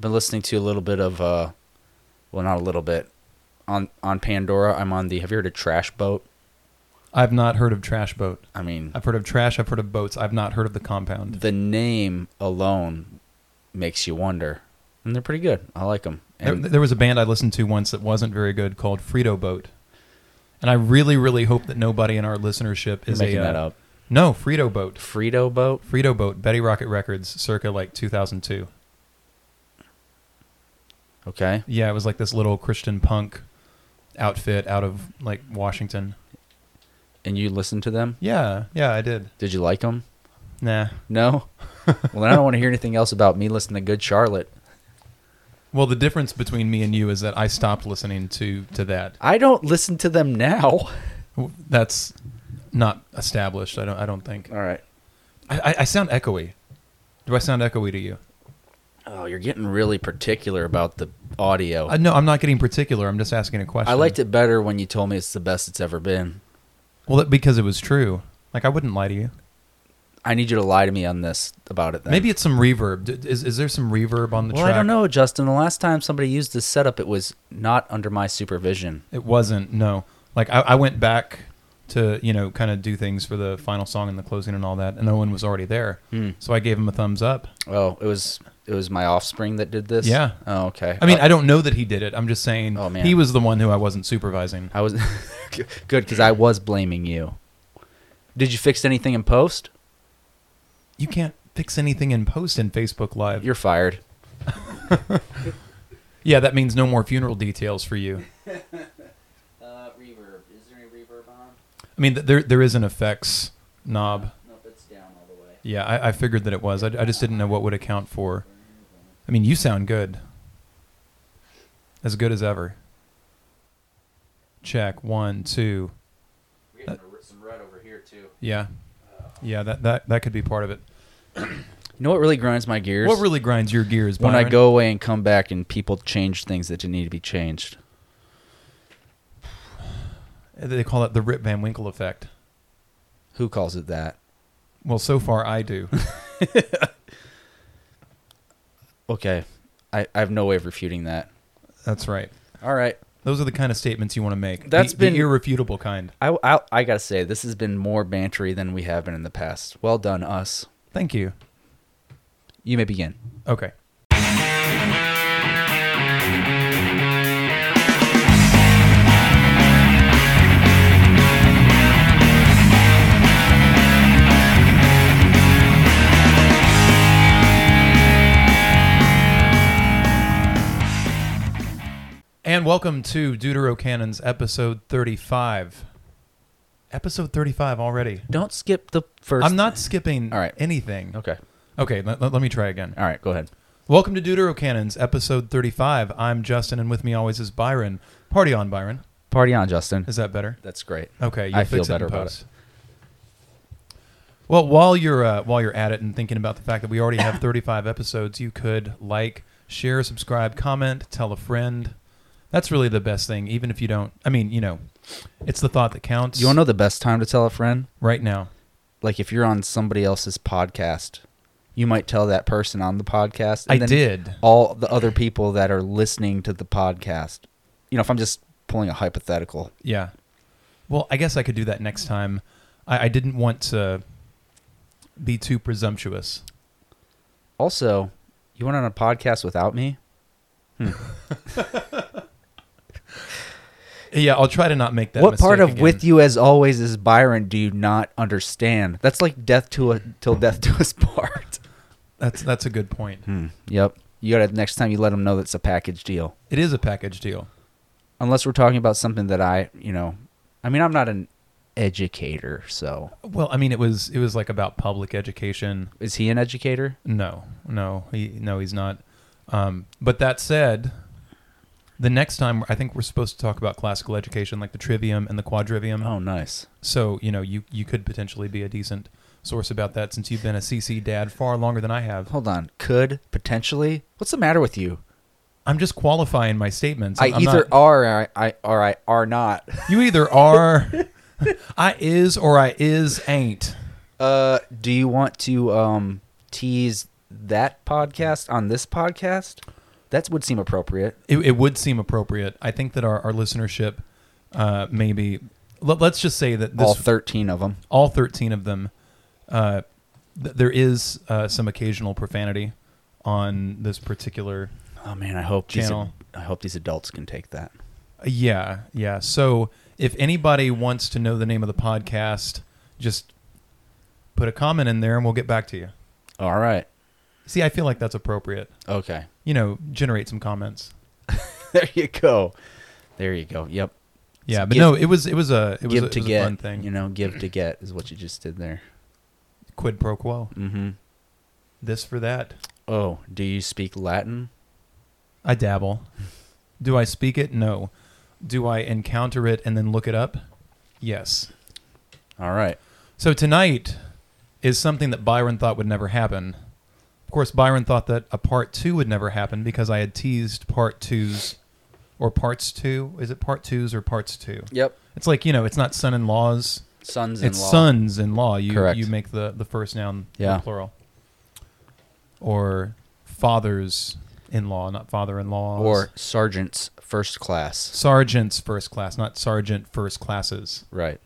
I've been listening to a little bit of uh, well, not a little bit on on Pandora. I'm on the. Have you heard of Trash Boat? I've not heard of Trash Boat. I mean, I've heard of trash. I've heard of boats. I've not heard of the compound. the name alone makes you wonder, and they're pretty good. I like them. There, And there was a band I listened to once that wasn't very good called Frito Boat, and I really, really hope that nobody in our listenership is making a that uh, up. no Frito Boat. Frito Boat. Frito Boat, Bettie Rocket Records, circa like 2002. Okay. Yeah, it was like this little Christian punk outfit out of like Washington. And you listened to them? Yeah, yeah, I did. Did you like them? Nah. No. well, then I don't want to hear anything else about me listening to Good Charlotte. Well, the difference between me and you is that I stopped listening to to that. I don't listen to them now. That's not established. I don't. I don't think. All right. I, I, I sound echoey. Do I sound echoey to you? Oh, you're getting really particular about the audio. Uh, no, I'm not getting particular. I'm just asking a question. I liked it better when you told me it's the best it's ever been. Well, that, because it was true. Like I wouldn't lie to you. I need you to lie to me on this about it. Then. Maybe it's some reverb. D- Is is there some reverb on the Well, track? I don't know, Justin. The last time somebody used this setup, it was not under my supervision. It wasn't. No. Like I, I went back to you know kind of do things for the final song and the closing and all that, and Owen was already there, Hmm. so I gave him a thumbs up. Oh, it was it was my offspring that did this. Yeah. Oh, okay. I mean, Uh, I don't know that he did it. I'm just saying Oh, man. he was the one who I wasn't supervising. I was good because I was blaming you. Did you fix anything in post? You can't fix anything in post in Facebook Live. You're fired. yeah, that means no more funeral details for you. Uh, reverb. Is there any reverb on? I mean, there there is an effects knob. Nope, it's down all the way. Yeah, I, I figured that it was. I, I just didn't know what would account for. I mean, you sound good. As good as ever. Check one, two. We're getting some red over here too. Yeah, uh, yeah. That that that could be part of it. You know what really grinds my gears? What really grinds your gears? when I go away and come back and people change things that didn't need to be changed. they call it the Rip Van Winkle effect. Who calls it that? Well, so far I do. Okay, I, I have no way of refuting that. That's right. All right, Those are the kind of statements you want to make. That's the, been- the irrefutable kind. I, I I gotta say this has been more bantery than we have been in the past. Well done, us. Thank you. You may begin. Okay. And welcome to Deuterocannon's episode 35. Episode 35 already. Don't skip the 1st I'm not skipping All right. anything. Okay. Okay, let, let me try again. All right. Go ahead. Welcome to Deuterocannons, episode 35. I'm Justin, and with me always is Byron. Party on, Byron. Party on, Justin. Is that better? That's great. Okay, you'll I feel fix it in better about post. Well, while you're uh, while you're at it and thinking about the fact that we already have 35 episodes, you could like, share, subscribe, comment, tell a friend. That's really the best thing, even if you don't. I mean, you know, it's the thought that counts. You want to know the best time to tell a friend? right now? Like if you're on somebody else's podcast, you might tell that person on the podcast. I and then did. All the other people that are listening to the podcast. You know, if I'm just pulling a hypothetical. Yeah. Well, I guess I could do that next time. I, I didn't want to be too presumptuous. Also, you went on a podcast without me? Hmm. Yeah, I'll try to not make that. what part of again. with you as always is Byron do you not understand? That's like death to a till death do us part. That's that's a good point. Hmm. Yep. You gotta next time you let them know that's a package deal. It is a package deal. Unless we're talking about something that I, you know, I mean, I'm not an educator, so Well, I mean, it was it was like about public education. is he an educator? No, no, he no, he's not. Um, but that said, the next time I think we're supposed to talk about classical education, like the trivium and the quadrivium. Oh, nice. So you know, you you could potentially be a decent source about that since you've been a CC dad far longer than I have. Hold on. Could potentially. What's the matter with you? I'm just qualifying my statements. I I'm either not- are or I, I or I are not. you either are, I is or I is ain't. Uh, do you want to um tease that podcast on this podcast? That would seem appropriate. It, it would seem appropriate. I think that our, our listenership, uh, maybe, let, us just say that this, All 13 of them. all 13 of them, uh, th- there is uh, some occasional profanity on this particular. Oh man, I hope these Channel. I hope these adults can take that. uh, Yeah, yeah. So if anybody wants to know the name of the podcast, just put a comment in there and we'll get back to you. All right. See, I feel like that's appropriate. Okay. You know, generate some comments. there you go. There you go. Yep. Yeah, So but give- no, it was it was a it was, give a, it to was get. a fun thing. You know, give to get is what you just did there. Quid pro quo. Mm-hmm. This for that. Oh, do you speak Latin? I dabble. Do I speak it? No. Do I encounter it and then look it up? Yes. All right. So tonight is something that Byron thought would never happen. Of course, Byron thought that a part two would never happen because I had teased part twos or parts two. Is it part twos or parts two? Yep. It's like, you know, it's not son in laws, Sons in it's law. sons in law. You Correct. you make the, the first noun Yeah. plural. Or fathers in law, not father in law. or sergeants first class. sergeant's first class, not sergeant first classes. Right.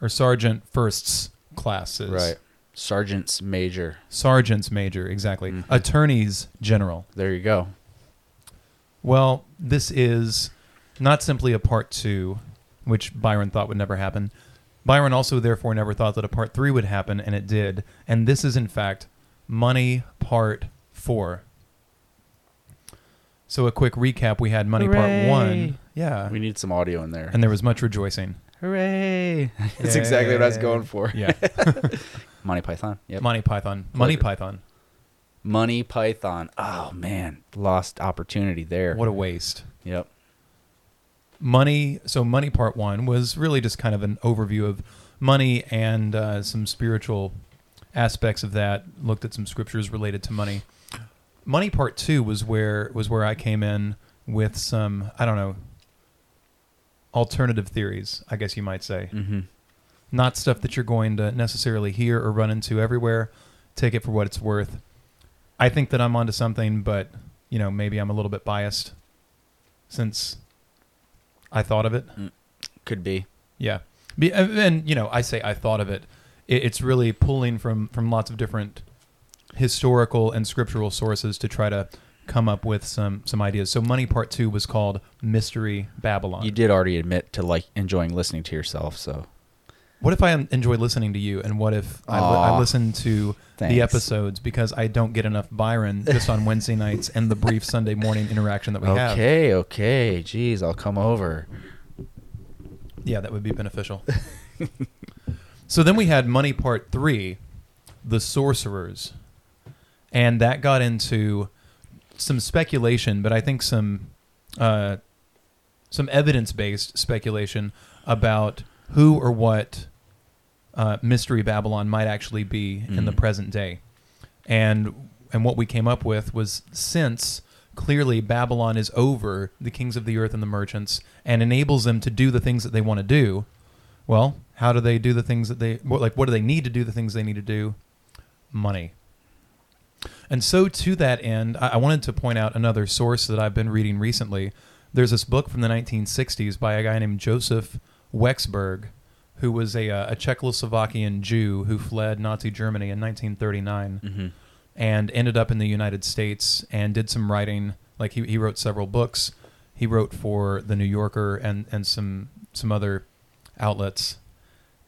Or sergeant firsts classes. Right. Sergeants major. Sergeant's major, exactly. Mhm. Attorneys general. There you go. Well, this is not simply a part two, which Byron thought would never happen. Byron also, therefore, never thought that a part three would happen, and it did. And this is, in fact, Money Part Four. So, a quick recap we had Money Part One. Yeah. We need some audio in there. And there was much rejoicing. Hooray! That's exactly what I was going for. Yeah. Money Python. Yep. Money Python. Money. Python. Money Python. Oh man, lost opportunity there. What a waste. Yep. money so money part one was really just kind of an overview of money and uh, some spiritual aspects of that looked at some scriptures related to money money part two was where was where i came in with some i don't know alternative theories i guess you might say Mm-hmm. not stuff that you're going to necessarily hear or run into everywhere take it for what it's worth i think that i'm onto something but you know maybe i'm a little bit biased since i thought of it Could be. yeah Be, and, and you know i say i thought of it. it it's really pulling from from lots of different historical and scriptural sources to try to come up with some some ideas so money part two was called mystery babylon You did already admit to like enjoying listening to yourself, so What if I enjoy listening to you, and what if I, li- I listen to the episodes because I don't get enough Byron just on Wednesday nights and the brief Sunday morning interaction that we have? okay, okay. Jeez, I'll come over. Yeah, that would be beneficial. so then we had Money Part Three, the Sorcerers, and that got into some speculation, but I think some uh, some evidence based speculation about who or what uh, Mystery Babylon might actually be in the Mhm. present day, and and what we came up with was since clearly Babylon is over the kings of the earth and the merchants and enables them to do the things that they want to do. Well, how do they do the things that they what, like? What do they need to do the things they need to do? Money. And so, to that end, I, I wanted to point out another source that I've been reading recently. There's this book from the 1960s by a guy named Joseph Wechsberg, who was a, uh, a Czechoslovakian Jew who fled Nazi Germany in 1939 Mm-hmm. and ended up in the United States and did some writing. Like he, he wrote several books. He wrote for the New Yorker and, and some some other outlets.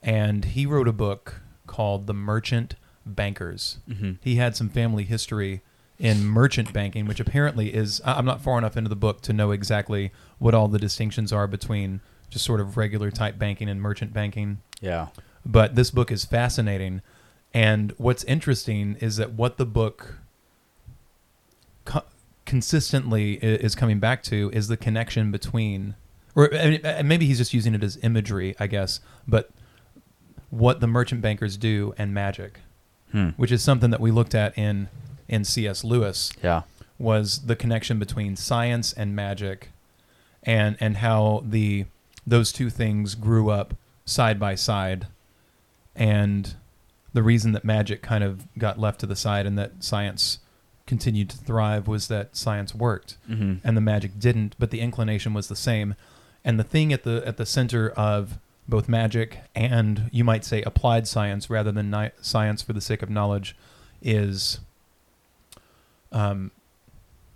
And he wrote a book called The Merchant Bankers. Mm-hmm. He had some family history in merchant banking, which apparently is I'm not far enough into the book to know exactly what all the distinctions are between just sort of regular type banking and merchant banking Yeah. but this book is fascinating and what's interesting is that what the book co- consistently is coming back to is the connection between or uh, maybe he's just using it as imagery i guess but what the merchant bankers do and magic Hmm. which is something that we looked at in in cs lewis Yeah. was the connection between science and magic and and how the those two things grew up side by side and the reason that magic kind of got left to the side and that science continued to thrive was that science worked hmm and the magic didn't, but the inclination was the same. And the thing at the at the center of both magic and you might say applied science rather than ni- science for the sake of knowledge is um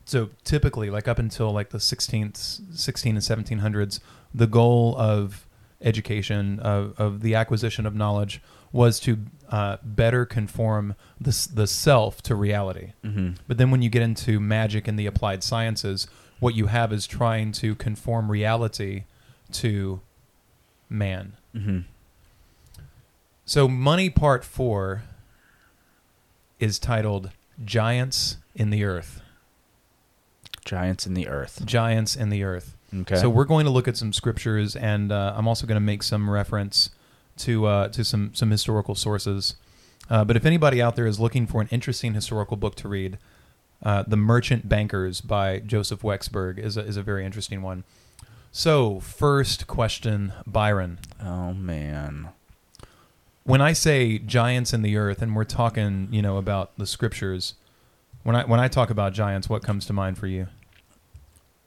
so typically like up until like the 16th 16 and 1700s the goal of education of, of the acquisition of knowledge was to uh, better conform the, the self to reality. Hmm but then when you get into magic and the applied sciences, what you have is trying to conform reality to man. hmm So money part 4 is titled Giants in the Earth. Giants in the earth. Giants in the Earth. Okay. So we're going to look at some scriptures and uh, I'm also going to make some reference to uh, to some some historical sources. Uh, but if anybody out there is looking for an interesting historical book to read, uh, The Merchant Bankers by Joseph Wechsberg is a, is a very interesting one. So, first question, Byron. oh man. When I say giants in the earth, and we're talking, you know, about the scriptures, when I when I talk about giants, what comes to mind for you?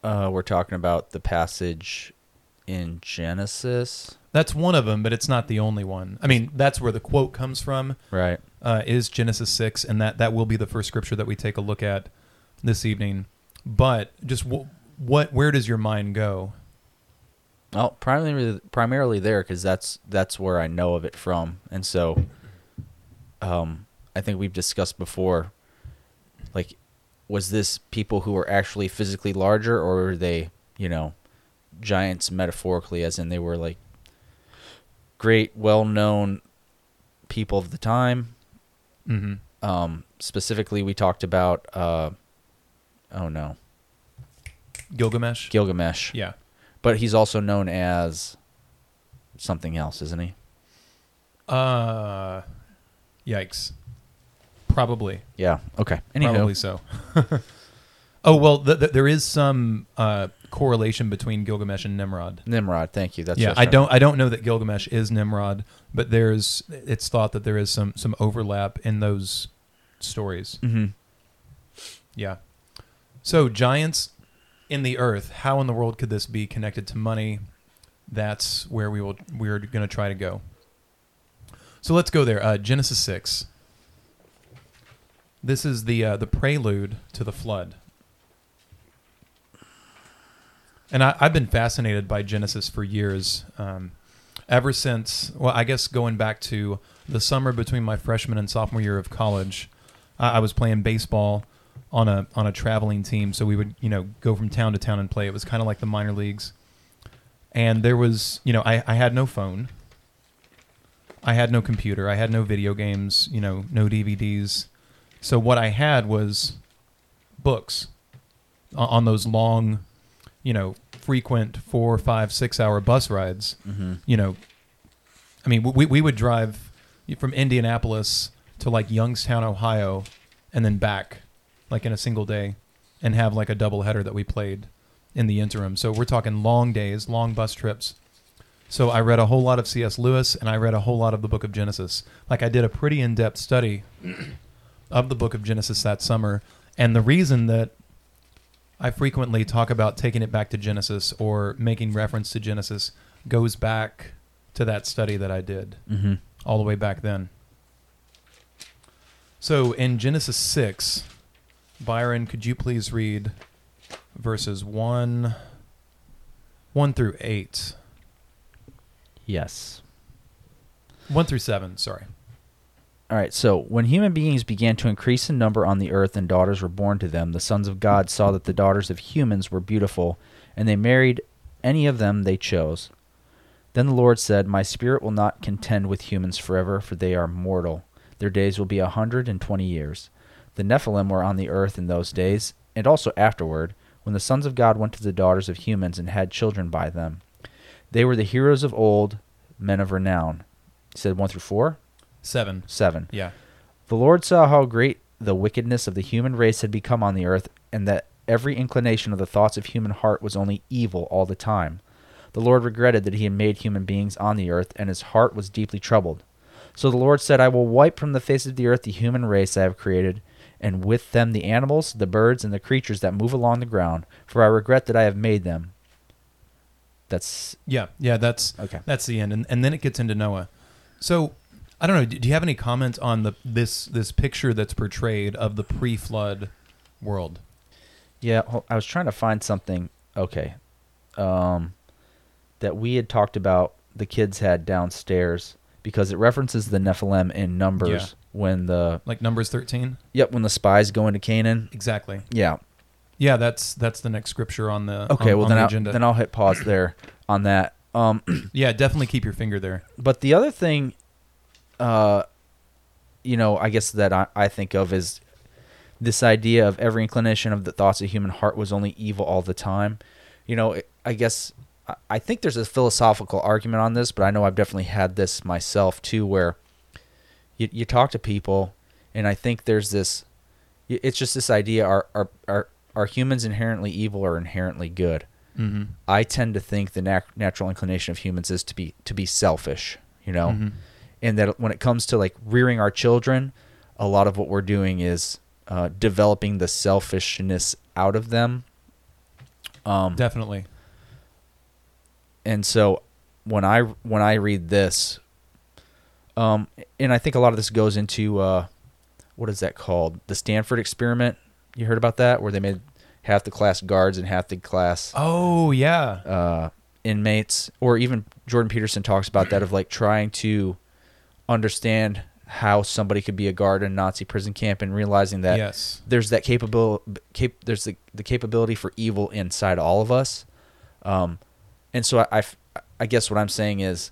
Uh, we're talking about the passage in Genesis, That's one of them, but it's not the only one. I mean, that's where the quote comes from. right? uh, is Genesis six, and that that will be the first scripture that we take a look at this evening. But just w- what, where does your mind go? Well, primarily primarily there because that's that's where I know of it from, and so, um, I think we've discussed before. Like, was this people who were actually physically larger, or were they, you know, giants metaphorically, as in they were like great, well-known people of the time? Mm-hmm. Um, specifically, we talked about, uh, oh no, Gilgamesh. Gilgamesh. yeah. But he's also known as something else, isn't he? Uh, yikes. Probably. Yeah. Okay. Anywho, Probably so. oh well, th- th- there is some uh, correlation between Gilgamesh and Nimrod. Nimrod. Thank you. That's yeah, I don't. I don't know that Gilgamesh is Nimrod, but there's. It's thought that there is some some overlap in those stories. Mhm. Yeah. So giants in the earth. How in the world could this be connected to money? That's where we will. We're going to try to go. So let's go there. Uh, Genesis six. This is the uh, the prelude to the flood. And I, I've been fascinated by Genesis for years. Um, ever since, well, I guess going back to the summer between my freshman and sophomore year of college, I, I was playing baseball on a on a traveling team. So we would you know go from town to town and play. It was kind of like the minor leagues. And there was you know I, I had no phone. I had no computer. I had no video games. You know no DVDs. So what I had was books on those long, you know, frequent four, five, six hour bus rides. Mhm. You know, I mean, we we would drive from Indianapolis to like Youngstown, Ohio, and then back, like in a single day, and have like a double header that we played in the interim. So we're talking long days, long bus trips. So I read a whole lot of C.S. Lewis and I read a whole lot of the Book of Genesis. Like I did a pretty in-depth study of the Book of Genesis that summer, and the reason that I frequently talk about taking it back to Genesis or making reference to Genesis goes back to that study that I did Mhm. all the way back then. So in Genesis 6, Byron, could you please read verses 1 1 through 8? Yes. 1 through 7, sorry. All right. So when human beings began to increase in number on the earth and daughters were born to them, the sons of God saw that the daughters of humans were beautiful, and they married any of them they chose. Then the Lord said, My spirit will not contend with humans forever, for they are mortal. Their days will be a hundred and twenty years. The Nephilim were on the earth in those days, and also afterward, when the sons of God went to the daughters of humans and had children by them. They were the heroes of old, men of renown. He said one through four? 7. Seven. Yeah. The Lord saw how great the wickedness of the human race had become on the earth, and that every inclination of the thoughts of human heart was only evil all the time. The Lord regretted that he had made human beings on the earth, and his heart was deeply troubled. So the Lord said, I will wipe from the face of the earth the human race I have created, and with them the animals, the birds, and the creatures that move along the ground. For I regret that I have made them. That's Yeah, yeah, that's okay. that's the end, and and then it gets into Noah. So I don't know. Do do you have any comments on the this this picture that's portrayed of the pre-flood world? Yeah, I was trying to find something. Okay, um, that we had talked about. The kids had downstairs because it references the Nephilim in Numbers Yeah. When the Like Numbers thirteen? yep when the spies go into Canaan. Exactly. Yeah. Yeah, that's that's the next scripture on the Okay. on, well on then the I'll, agenda. then I'll hit pause there on that. Um, yeah, definitely keep your finger there. but the other thing, uh, you know, I guess that I, I think of is this idea of every inclination of the thoughts of human heart was only evil all the time. You know, it- I guess I- I think there's a philosophical argument on this, but I know I've definitely had this myself too, where you, you talk to people, and I think there's this. It's just this idea: are are are are humans inherently evil or inherently good? Mm-hmm. I tend to think the nat- natural inclination of humans is to be to be selfish, you know, Mhm. and that when it comes to like rearing our children, a lot of what we're doing is uh, developing the selfishness out of them. Um, Definitely. and so when I when I read this, um, and I think a lot of this goes into uh, what is that called? The Stanford experiment. You heard about that, where they made half the class guards and half the class Oh yeah. uh, inmates, or even Jordan Peterson talks about that of like trying to understand how somebody could be a guard in a Nazi prison camp and realizing that yes. there's that capable cap, there's the, the capability for evil inside all of us. Um, and so I I guess what I'm saying is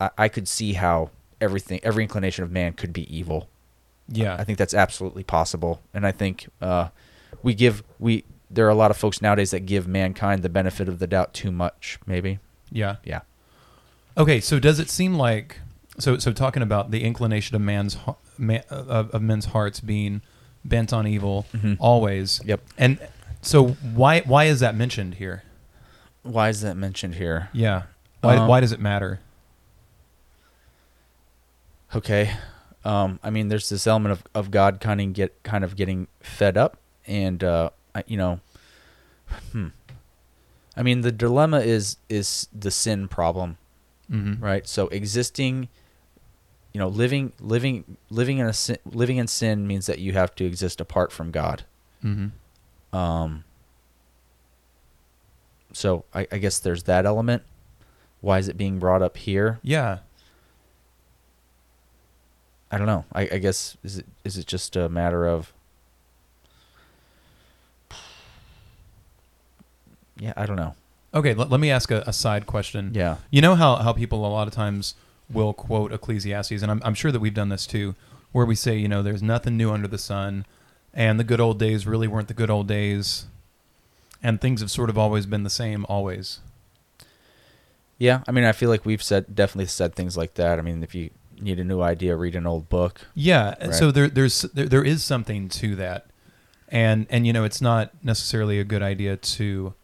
I, I could see how everything every inclination of man could be evil. Yeah. I think that's absolutely possible, and I think uh, we give we there are a lot of folks nowadays that give mankind the benefit of the doubt too much. Maybe, yeah. yeah, Okay, so does it seem like so so talking about the inclination of man's man, of, of men's hearts being bent on evil Mhm. always? yep. And so why why is that mentioned here? Why is that mentioned here? Yeah. Why Um, why does it matter? Okay, um, I mean, there's this element of, of God kind of get kind of getting fed up, and uh, I, you know, hmm. I mean, the dilemma is is the sin problem, Mm-hmm. right? So existing, you know, living living living in a sin, living in sin means that you have to exist apart from God. Mm-hmm. Um, so I, I guess there's that element. Why is it being brought up here? Yeah. I don't know. I, I guess is it is it just a matter of Yeah, I don't know. Okay. Let, let me ask a, a side question. Yeah. You know how, how people a lot of times will quote Ecclesiastes, and I'm, I'm sure that we've done this too, where we say, you know, there's nothing new under the sun, and the good old days really weren't the good old days, and things have sort of always been the same, always. Yeah, I mean I feel like we've said definitely said things like that. I mean if you need a new idea, read an old book. Yeah, Right. so there, there's there, there is something to that, and and you know it's not necessarily a good idea to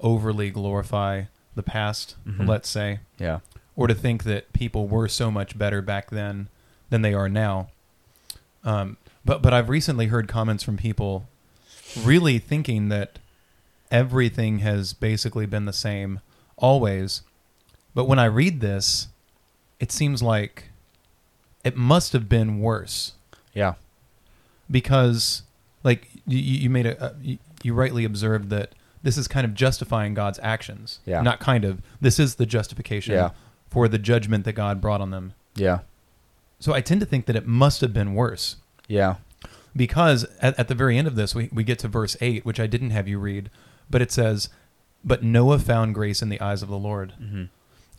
overly glorify the past, Mhm. let's say, Yeah. or to think that people were so much better back then than they are now. Um, but but I've recently heard comments from people really thinking that everything has basically been the same always. But when I read this, it seems like it must have been worse Yeah. because like you, you made a, you, you rightly observed that this is kind of justifying God's actions. Yeah. Not kind of. This is the justification Yeah. for the judgment that God brought on them. Yeah. So I tend to think that it must have been worse Yeah. because at, at the very end of this, we, we get to verse 8, which I didn't have you read, but it says, But Noah found grace in the eyes of the Lord. hmm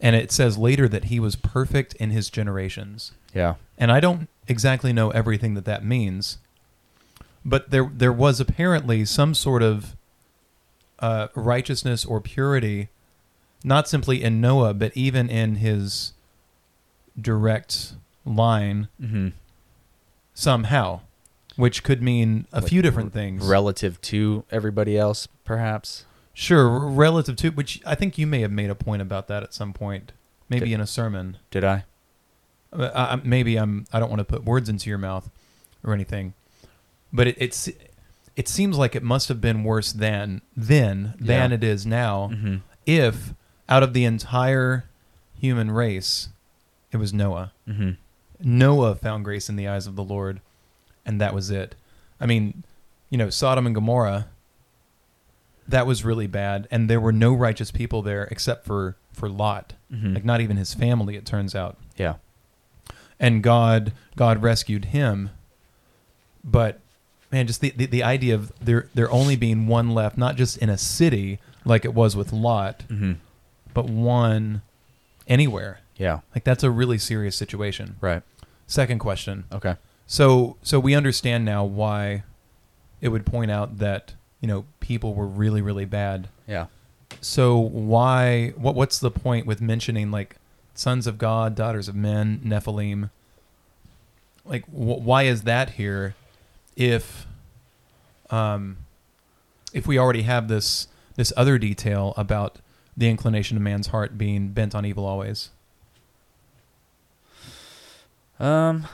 And it says later that he was perfect in his generations. Yeah. And I don't exactly know everything that that means, but there there was apparently some sort of uh, righteousness or purity, not simply in Noah, but even in his direct line hmm somehow, which could mean a Like few different things. Relative to everybody else, perhaps. sure, r- relative to which I think you may have made a point about that at some point, maybe Did- in a sermon. Did I? I, I- maybe I'm. I don't want to put words into your mouth, or anything, but it, it's it seems like it must have been worse than then than Yeah. it is now. Mm-hmm. If out of the entire human race, it was Noah. Mm-hmm. Noah found grace in the eyes of the Lord, and that was it. I mean, you know, Sodom and Gomorrah, that was really bad, and there were no righteous people there except for for Lot, Mm-hmm. like not even his family. It turns out, yeah. And God God rescued him, but man, just the, the, the idea of there there only being one left, not just in a city like it was with Lot, Mm-hmm. but one anywhere. Yeah. Like that's a really serious situation. Right. Second question. Okay. So so we understand now why it would point out that, you know, people were really really bad. Yeah. So why what what's the point with mentioning like sons of God, daughters of men, Nephilim? Like wh- why is that here if um if we already have this this other detail about the inclination of man's heart being bent on evil always? Um,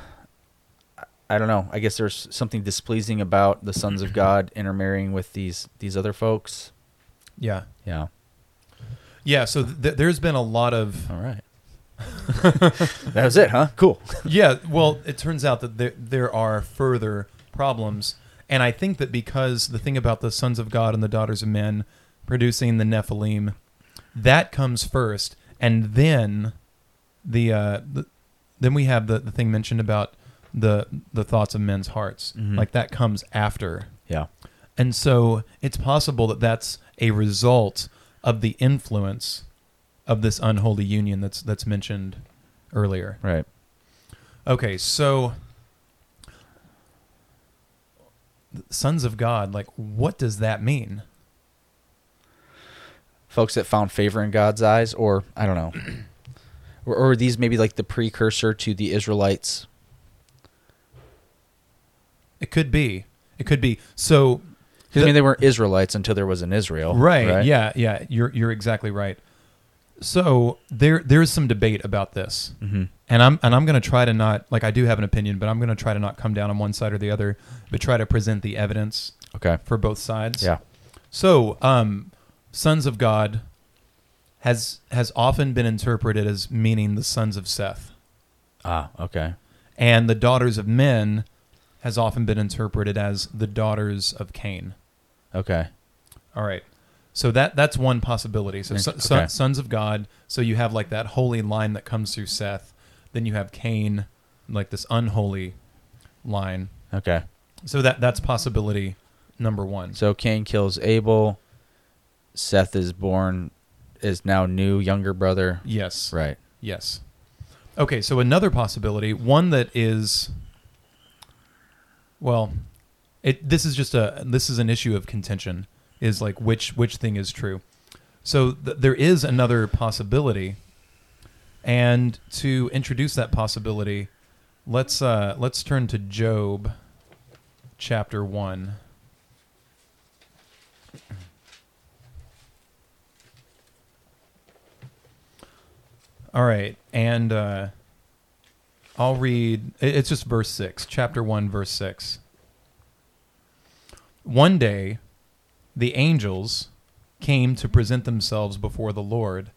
I- don't know. I guess there's something displeasing about the sons of God intermarrying with these these other folks. Yeah. Yeah. Yeah, so th- there's been a lot of All right. that was it, huh? Cool. yeah, well, it turns out that there there are further problems, and I think that because the thing about the sons of God and the daughters of men producing the Nephilim, that comes first, and then the, uh, the then we have the, the thing mentioned about the the thoughts of men's hearts, Mhm. like that comes after, Yeah. and so it's possible that that's a result of the influence of this unholy union that's that's mentioned earlier. Right. Okay, so sons of God, like what does that mean? Folks that found favor in God's eyes, or I don't know, or, or are these maybe like the precursor to the Israelites? It could be. It could be. So Because I mean, they weren't Israelites until there was an Israel. right, yeah, yeah, you're you're exactly right. So there there's some debate about this. Mm-hmm. And I'm and I'm going to try to not like I do have an opinion, but I'm going to try to not come down on one side or the other, but try to present the evidence Okay. for both sides. Yeah. So, um, sons of God has has often been interpreted as meaning the sons of Seth, Ah. Okay. and the daughters of men has often been interpreted as the daughters of Cain. Okay. All right. So that that's one possibility. So son- son- Okay. sons of God. So you have like that holy line that comes through Seth. Then you have Cain, like this unholy line. Okay. So that that's possibility number one. So Cain kills Abel. Seth is born, is now new younger brother. Yes. Right. Yes. Okay, so another possibility, one that is well, it this is just a this is an issue of contention is like which which thing is true. So th- there is another possibility and to introduce that possibility, let's uh let's turn to Job chapter 1. All right, and uh, I'll read. It's just verse six, chapter one, verse six. One day, the angels came to present themselves before the Lord,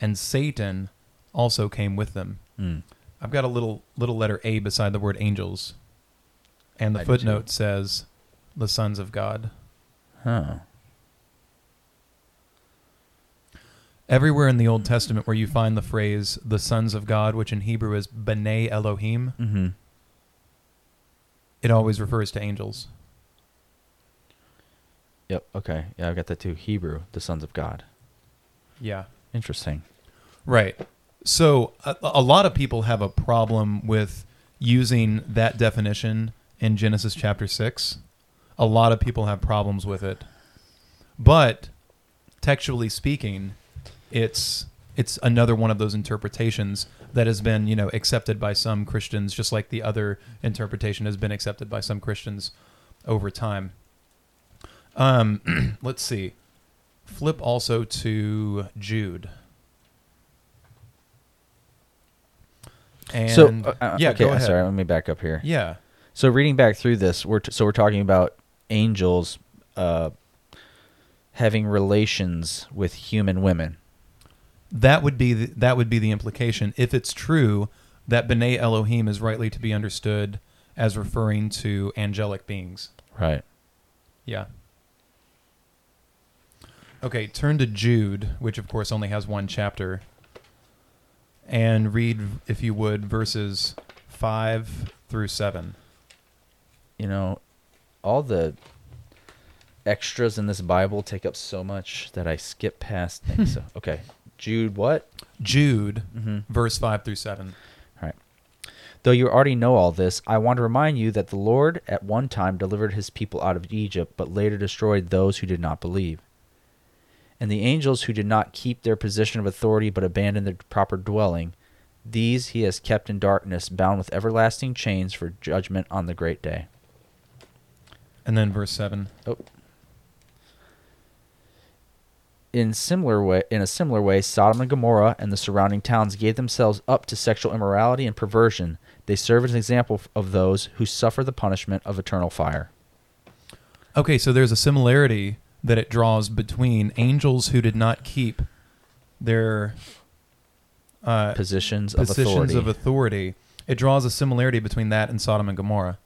and Satan also came with them. Mm. I've got a little little letter A beside the word angels, and the I footnote says, "The sons of God." Huh. Everywhere in the Old Testament where you find the phrase "the sons of God," which in Hebrew is "bnei Elohim," Mm-hmm. it always refers to angels. Yep. Okay. Yeah, I've got that too. Hebrew, the sons of God. Yeah. Interesting. Right. So a, a lot of people have a problem with using that definition in Genesis chapter 6. A lot of people have problems with it. But textually speaking, it's it's another one of those interpretations that has been, you know, accepted by some Christians just like the other interpretation has been accepted by some Christians over time. Um let's see. Flip also to Jude. And so, uh, uh, yeah, okay, go ahead. sorry, let me back up here. Yeah. So reading back through this, we're t- so we're talking about angels uh, having relations with human women. That would be the, that would be the implication if it's true that B'nai Elohim is rightly to be understood as referring to angelic beings. Right. Yeah. Okay, turn to Jude, which of course only has one chapter, and read, if you would, verses 5 through 7. You know, all the extras in this Bible take up so much that I skip past things. so, okay. Jude, what? Jude, Mm-hmm. verse 5 through 7. All right. Though you already know all this, I want to remind you that the Lord at one time delivered his people out of Egypt, but later destroyed those who did not believe. And the angels who did not keep their position of authority but abandoned their proper dwelling, these he has kept in darkness, bound with everlasting chains for judgment on the great day. And then verse 7. Oh. In similar way, in a similar way, Sodom and Gomorrah and the surrounding towns gave themselves up to sexual immorality and perversion. They serve as an example of those who suffer the punishment of eternal fire. Okay, so there's a similarity that it draws between angels who did not keep their uh, Positions of positions authority. of authority. It draws a similarity between that and Sodom and Gomorrah.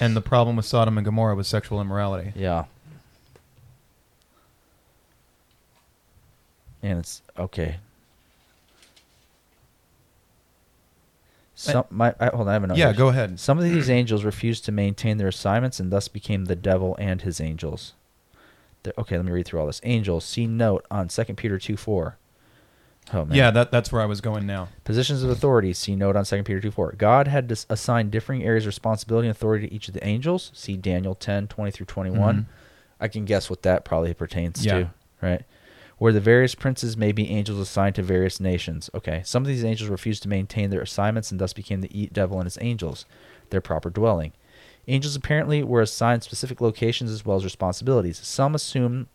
And the problem with Sodom and Gomorrah was sexual immorality. Yeah. And it's okay. Some my I, hold on, I have another. Yeah, go ahead. Some of these angels refused to maintain their assignments and thus became the devil and his angels. Okay, let me read through all this. Angels, see note on 2 Peter 2 4. Oh, man. Yeah, that, that's where I was going now. Positions of authority, see note on 2 Peter 2 4. God had dis- assigned differing areas of responsibility and authority to each of the angels. See Daniel 10 20 through 21. Mhm. I can guess what that probably pertains Yeah. to, right? Where the various princes may be angels assigned to various nations. Okay, some of these angels refused to maintain their assignments and thus became the devil and his angels, their proper dwelling. Angels apparently were assigned specific locations as well as responsibilities. Some assume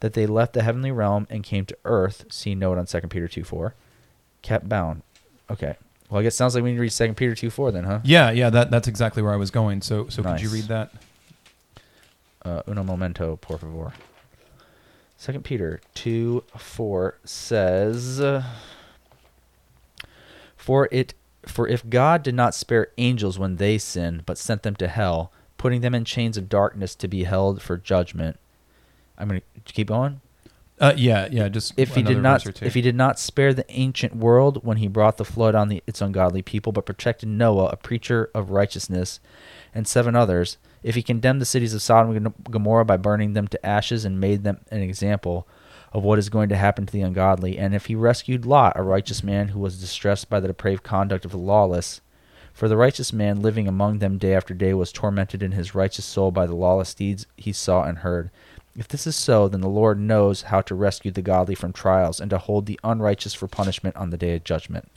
that they left the heavenly realm and came to earth. See note on 2 Peter 2 4. Kept bound. Okay. Well, I guess it sounds like we need to read 2 Peter 2 4 then, huh? Yeah, yeah, that, that's exactly where I was going. So, so could you read that? uh, uno momento, por favor. Second Peter two four says, "For it, for if God did not spare angels when they sinned, but sent them to hell, putting them in chains of darkness to be held for judgment." I'm gonna keep going. Uh, yeah, yeah, just If he did not, verse or two. if he did not spare the ancient world when he brought the flood on the, its ungodly people, but protected Noah, a preacher of righteousness, and seven others, if he condemned the cities of Sodom and Gomorrah by burning them to ashes and made them an example of what is going to happen to the ungodly, and if he rescued Lot, a righteous man who was distressed by the depraved conduct of the lawless, for the righteous man living among them day after day was tormented in his righteous soul by the lawless deeds he saw and heard. If this is so, then the Lord knows how to rescue the godly from trials and to hold the unrighteous for punishment on the day of judgment.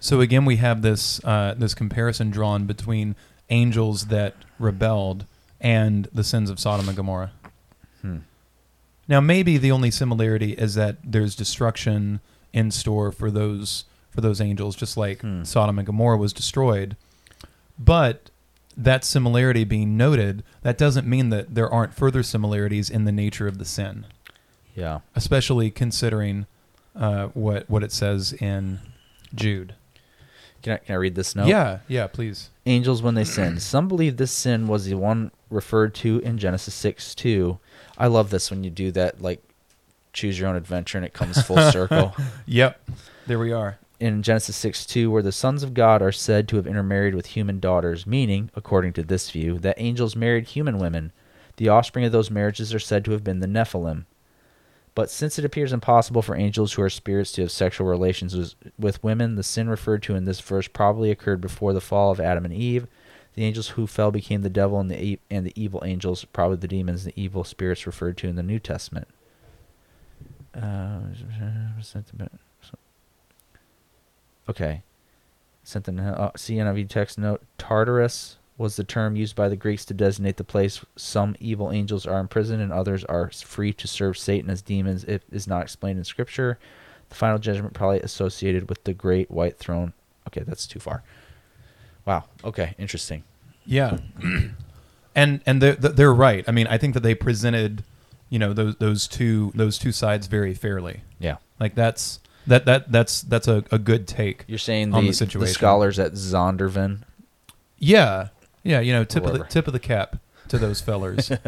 So again, we have this uh, this comparison drawn between angels that rebelled and the sins of Sodom and Gomorrah. Hmm. Now, maybe the only similarity is that there's destruction in store for those for those angels, just like Hmm. Sodom and Gomorrah was destroyed. But that similarity being noted, that doesn't mean that there aren't further similarities in the nature of the sin, Yeah. especially considering uh, what what it says in Jude. Can I, can I read this note? Yeah, yeah, please. Angels when they sin. Some believe this sin was the one referred to in Genesis 6 2. I love this when you do that, like choose your own adventure and it comes full circle. Yep, there we are. in Genesis 6 2, where the sons of God are said to have intermarried with human daughters, meaning, according to this view, that angels married human women. The offspring of those marriages are said to have been the Nephilim. But since it appears impossible for angels who are spirits to have sexual relations with- with women, the sin referred to in this verse probably occurred before the fall of Adam and Eve. The angels who fell became the devil and the and the evil angels, probably the demons, the evil spirits referred to in the New Testament. Uh, Okay. Sent them uh, see NIV text note. Tartarus was the term used by the Greeks to designate the place some evil angels are imprisoned and others are free to serve Satan as demons. It is not explained in Scripture. The final judgment probably associated with the great white throne. Okay, that's too far. Wow. Okay, interesting. Yeah, and and they're they're right. I mean, I think that they presented, you know, those those two those two sides very fairly. Yeah. Like that's that that that's that's a, a good take. You're saying On the, the situation. scholars at Zondervan. Yeah, yeah. You know, tip of the tip of the cap to those fellers.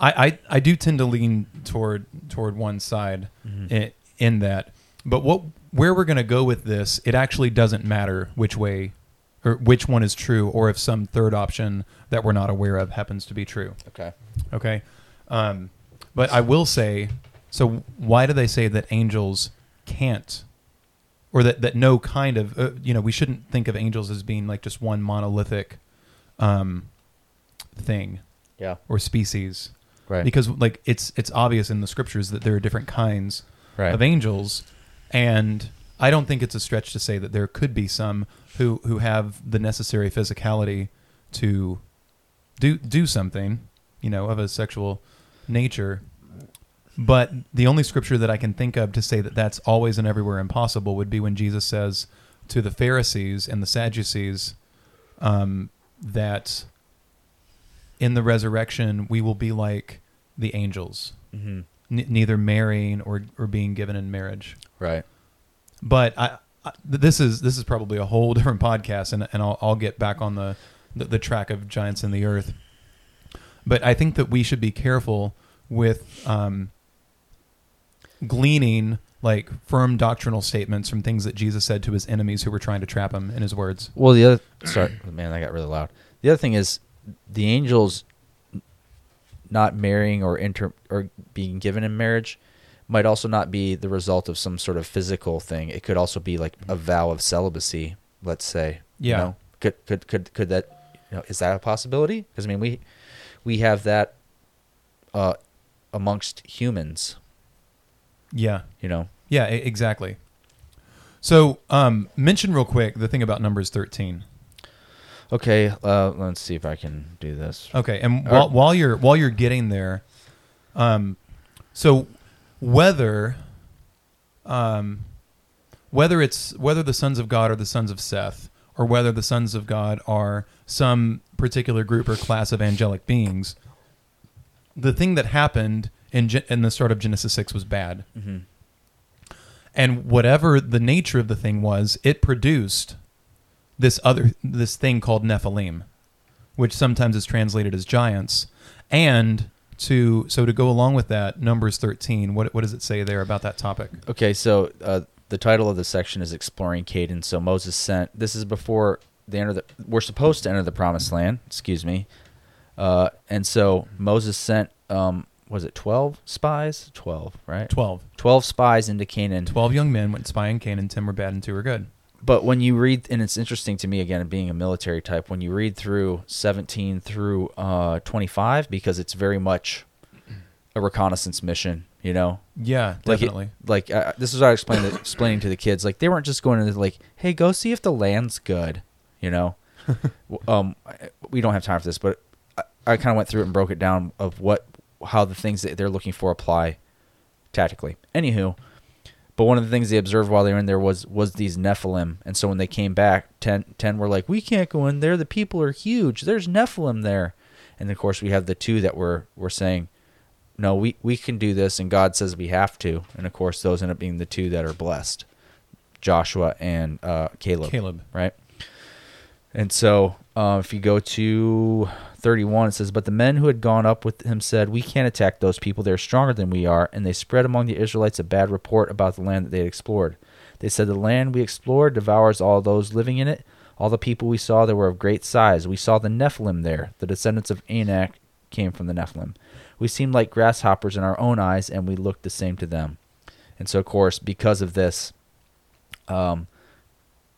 I, I I do tend to lean toward toward one side Mm-hmm. in, in that, but what where we're going to go with this, it actually doesn't matter which way or which one is true, or if some third option that we're not aware of happens to be true. Okay. Okay. Um, but I will say, so why do they say that angels can't, or that, that no kind of, uh, you know, we shouldn't think of angels as being like just one monolithic um, thing Yeah. or species? Right. Because like it's it's obvious in the scriptures that there are different kinds right. of angels, and I don't think it's a stretch to say that there could be some who who have the necessary physicality to do do something, you know, of a sexual nature. But the only scripture that I can think of to say that that's always and everywhere impossible would be when Jesus says to the Pharisees and the Sadducees um, that in the resurrection we will be like the angels, hmm n- neither marrying or, or being given in marriage Right. But I, I this is this is probably a whole different podcast, and and I'll, I'll get back on the, the the track of giants in the earth. But I think that we should be careful with um, gleaning like firm doctrinal statements from things that Jesus said to his enemies who were trying to trap him in his words. Well, the other sorry, man, that got really loud. The other thing is the angels not marrying or inter or being given in marriage might also not be the result of some sort of physical thing. It could also be like a vow of celibacy, let's say. you Yeah. know? Could could could could that you know, is that a possibility? Because I mean we we have that uh amongst humans, Yeah, you know. yeah, exactly. So, um, mention real quick the thing about Numbers thirteen. Okay, uh let's see if I can do this. Okay, and while, while you're while you're getting there, um, so whether, um, whether it's whether the sons of God are the sons of Seth, or whether the sons of God are some particular group or class of angelic beings, the thing that happened in Gen- in the start of Genesis six was bad, hmm and whatever the nature of the thing was, it produced this other this thing called Nephilim, which sometimes is translated as giants. And to so to go along with that, Numbers thirteen. What what does it say there about that topic? Okay, so uh, the title of the section is exploring Canaan. So Moses sent. This is before they enter the. We're supposed to enter the promised land. Excuse me. Uh, and so Moses sent. Um, was it twelve spies? Twelve, right? Twelve. Twelve spies into Canaan. Twelve young men went spying Canaan. Ten were bad and two were good. But when you read, and it's interesting to me again, being a military type, when you read through 17 through uh, 25, because it's very much a reconnaissance mission, you know? Yeah, Like it- definitely. like uh, this is what I explained to, explaining to the kids. Like they weren't just going to like, hey, go see if the land's good. You know, um, we don't have time for this, but I, I kind of went through it and broke it down of what how the things that they're looking for apply tactically. Anywho, but one of the things they observed while they were in there was was these Nephilim, and so when they came back, 10, 10 were like, we can't go in there. The people are huge. There's Nephilim there, and of course we have the two that were were saying no, we, we can do this, and God says we have to. And of course, those end up being the two that are blessed Joshua and uh, Caleb. Caleb. Right? And so uh, if you go to 31, it says, But the men who had gone up with him said, We can't attack those people. They're stronger than we are. And they spread among the Israelites a bad report about the land that they had explored. They said, The land we explored devours all those living in it. All the people we saw there were of great size. We saw the Nephilim there. The descendants of Anak came from the Nephilim. We seemed like grasshoppers in our own eyes, and we looked the same to them. And so, of course, because of this, um,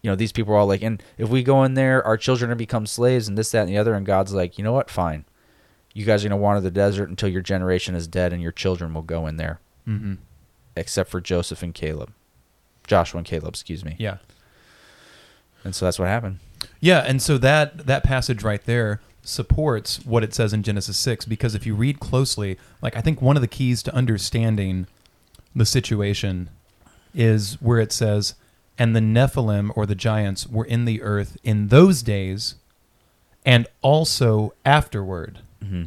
you know, these people are all like, and if we go in there, our children are become slaves, and this, that, and the other. And God's like, you know what? Fine. You guys are going to wander the desert until your generation is dead, and your children will go in there, Mm-hmm. except for Joseph and Caleb. Joshua and Caleb, excuse me. Yeah. And so that's what happened. Yeah, and so that that passage right there supports what it says in Genesis 6 because if you read closely, like I think one of the keys to understanding the situation is where it says and the Nephilim or the giants were in the earth in those days and also afterward. hmm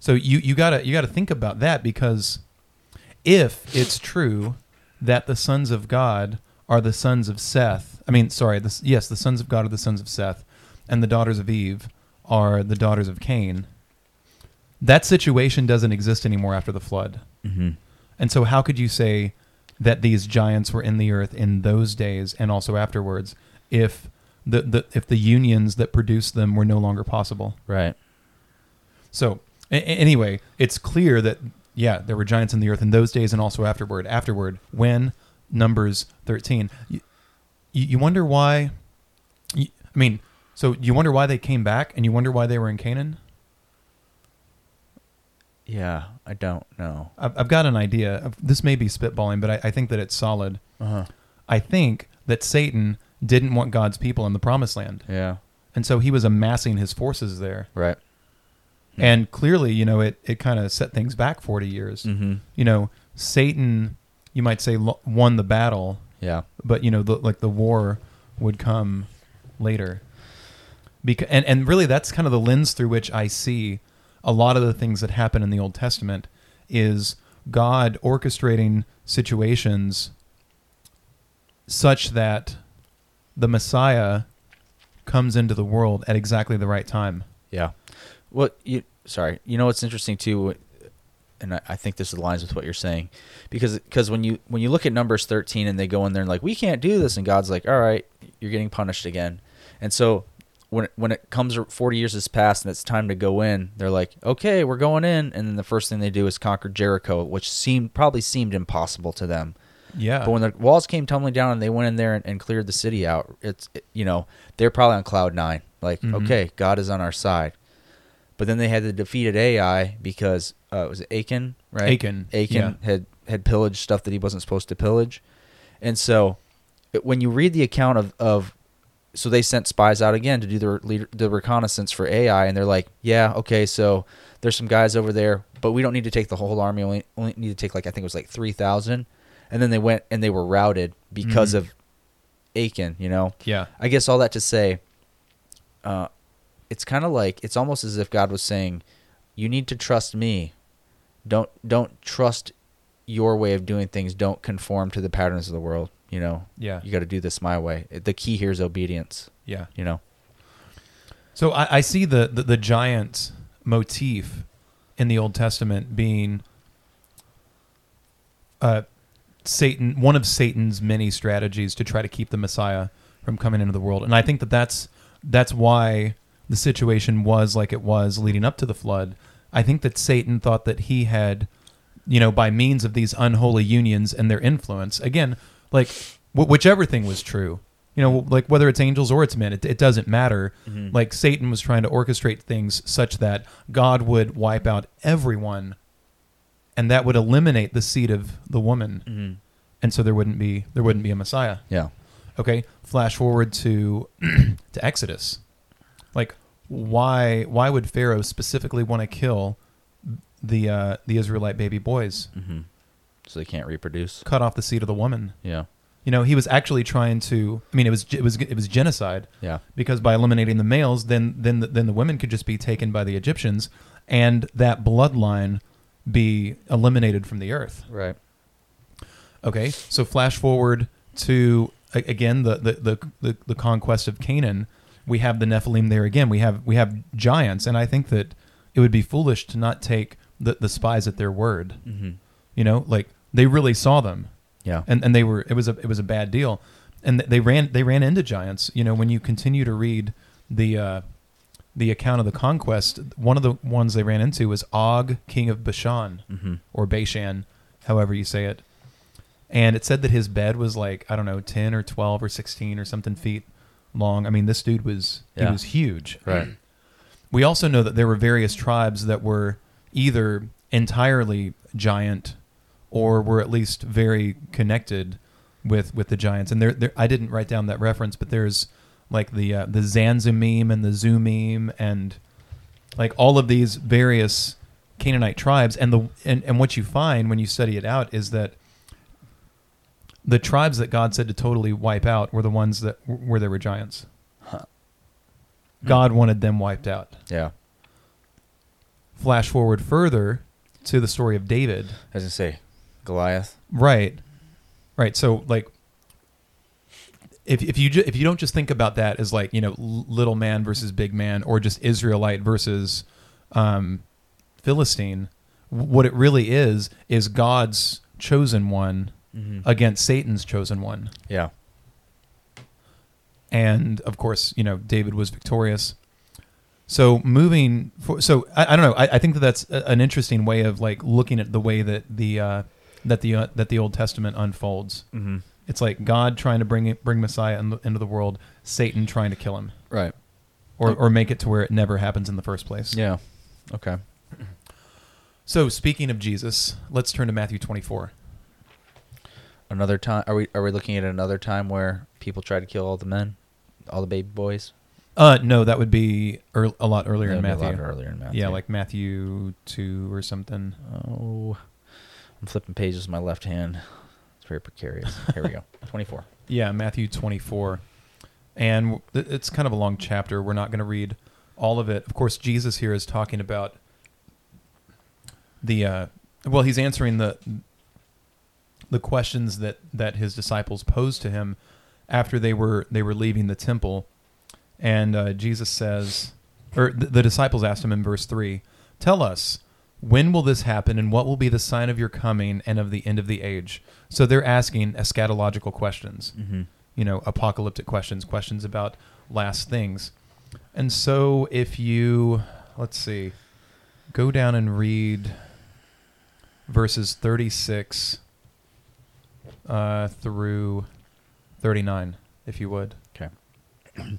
So you you gotta you gotta think about that because if it's true that the sons of God are the sons of Seth, I mean, sorry, the, yes, the sons of God are the sons of Seth, and the daughters of Eve are the daughters of Cain. That situation doesn't exist anymore after the flood, hmm and so how could you say that these giants were in the earth in those days and also afterwards if the, the if the unions that produced them were no longer possible? Right. So a- anyway, it's clear that yeah, there were giants in the earth in those days and also afterward. Afterward, when Numbers thirteen, you, you you wonder why. You, I mean, so you wonder why they came back, and you wonder why they were in Canaan. Yeah, I don't know. I've, I've got an idea. This may be spitballing, but I, I think that it's solid. Uh-huh. I think that Satan didn't want God's people in the promised land, Yeah. and so he was amassing his forces there. Right. And clearly, you know, it it kind of set things back forty years. Mm-hmm. you know, Satan, you might say, lo- won the battle, Yeah. but you know, the, like the war would come later. Because and and really, that's kind of the lens through which I see a lot of the things that happen in the Old Testament is God orchestrating situations such that the Messiah comes into the world at exactly the right time. Yeah. What you sorry, you know what's interesting too and I, I think this aligns with what you're saying because because when you when you look at numbers 13 and they go in there and like we can't do this and God's like all right you're getting punished again and so when it, when it comes 40 years has passed and it's time to go in they're like okay we're going in and then the first thing they do is conquer Jericho which seemed probably seemed impossible to them Yeah. but when the walls came tumbling down and they went in there and, and cleared the city out, it's it- you know they're probably on cloud nine. Like, Mhm. okay, God is on our side. But then they had the defeated Ai because uh, was it Achan, right? Achan, Achan yeah. had had pillaged stuff that he wasn't supposed to pillage, and so when you read the account of of so they sent spies out again to do the the reconnaissance for Ai, and they're like, yeah, okay, so there's some guys over there, but we don't need to take the whole army. Only only need to take like I think it was like three thousand, and then they went and they were routed because Mhm. of Achan. You know, yeah. I guess all that to say, uh, it's kind of like it's almost as if God was saying, "You need to trust me. Don't don't trust your way of doing things. Don't conform to the patterns of the world. You know, Yeah. you got to do this my way. The key here is obedience. Yeah. You know, So I, I see the, the the giant motif in the Old Testament being uh, Satan, one of Satan's many strategies to try to keep the Messiah from coming into the world, and I think that that's that's why the situation was like it was leading up to the flood. I think that Satan thought that he had, you know, by means of these unholy unions and their influence, again, like wh- whichever thing was true, you know, like whether it's angels or it's men, it, it doesn't matter. Mhm. Like Satan was trying to orchestrate things such that God would wipe out everyone, and that would eliminate the seed of the woman, mm-hmm. and so there wouldn't be there wouldn't be a Messiah. yeah, Okay, flash forward to to Exodus. Like, why why would Pharaoh specifically want to kill the uh, the Israelite baby boys? mm-hmm. So they can't reproduce. Cut off the seed of the woman. Yeah, You know, he was actually trying to. I mean, it was it was it was genocide yeah, because by eliminating the males, then then the, then the women could just be taken by the Egyptians, and that bloodline be eliminated from the earth. right. Okay, so flash forward to again the the, the the the conquest of Canaan. We have the Nephilim there again. We have we have giants, and I think that it would be foolish to not take the, the spies at their word. Mm-hmm. You know, like they really saw them, Yeah, and and they were it was a it was a bad deal, and they ran they ran into giants. You know, when you continue to read the uh, the account of the conquest, one of the ones they ran into was Og, king of Bashan mm-hmm. or Bashan, however you say it. And it said that his bed was like I don't know, ten or twelve or sixteen or something feet long. I mean, this dude was Yeah. he was huge. right. We also know that there were various tribes that were either entirely giant or were at least very connected with with the giants. And there, there I didn't write down that reference, but there's like the uh, the Zamzummim and the Zumim and like all of these various Canaanite tribes. And the and, and what you find when you study it out is that the tribes that God said to totally wipe out were the ones that where there were giants. Huh. God wanted them wiped out. Yeah. Flash forward further to the story of David. As I say, Goliath. Right. Right. So like if if you ju- if you don't just think about that as like, you know, little man versus big man or just Israelite versus um Philistine, what it really is is God's chosen one Mm-hmm. against Satan's chosen one. yeah. and of course, you know, David was victorious. So moving, for, so I, I don't know. I, I think that that's a- an interesting way of like looking at the way that the uh, that the uh, that the Old Testament unfolds. Mm-hmm. It's like God trying to bring it, bring Messiah in the, into the world, Satan trying to kill him, Right. or or make it to where it never happens in the first place. Yeah. Okay. So speaking of Jesus, let's turn to Matthew twenty four. Another time. Are we are we looking at another time where people try to kill all the men, all the baby boys? Uh, no, that would be ear a lot earlier in That'd a Matthew. lot earlier in Matthew. Yeah, like Matthew two or something. Oh, I'm flipping pages with my left hand. It's very precarious. Here we go. 24. Yeah, Matthew 24. And it's kind of a long chapter. We're not going to read all of it. Of course, Jesus here is talking about the uh well, he's answering the the questions that that his disciples posed to him after they were they were leaving the temple. And uh, Jesus says or the, the disciples asked him in verse 3, "Tell us, when will this happen and what will be the sign of your coming and of the end of the age?" So they're asking eschatological questions Mm-hmm. you know, apocalyptic questions, questions about last things. And so if you, let's see, go down and read verses 36 uh, through 39, if you would. Okay.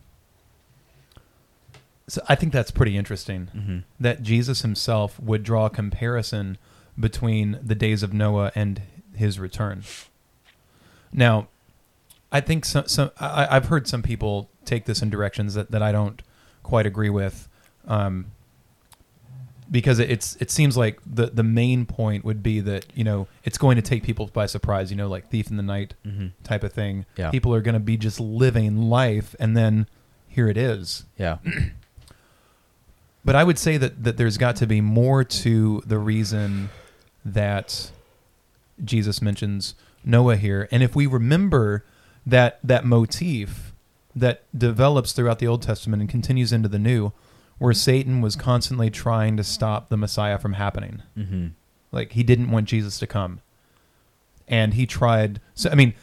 So I think that's pretty interesting. Mm-hmm. that Jesus himself would draw a comparison between the days of Noah and his return. Now, I think some, some I, I've heard some people take this in directions that, that I don't quite agree with, um, because it, it's it seems like the the main point would be that you know it's going to take people by surprise, you know, like thief in the night Mm-hmm. type of thing. Yeah. People are going to be just living life, and then here it is. Yeah. But I would say that, that there's got to be more to the reason that Jesus mentions Noah here. And if we remember that that motif that develops throughout the Old Testament and continues into the New, where Satan was constantly trying to stop the Messiah from happening. Mm-hmm. Like he didn't want Jesus to come. And he tried so I mean,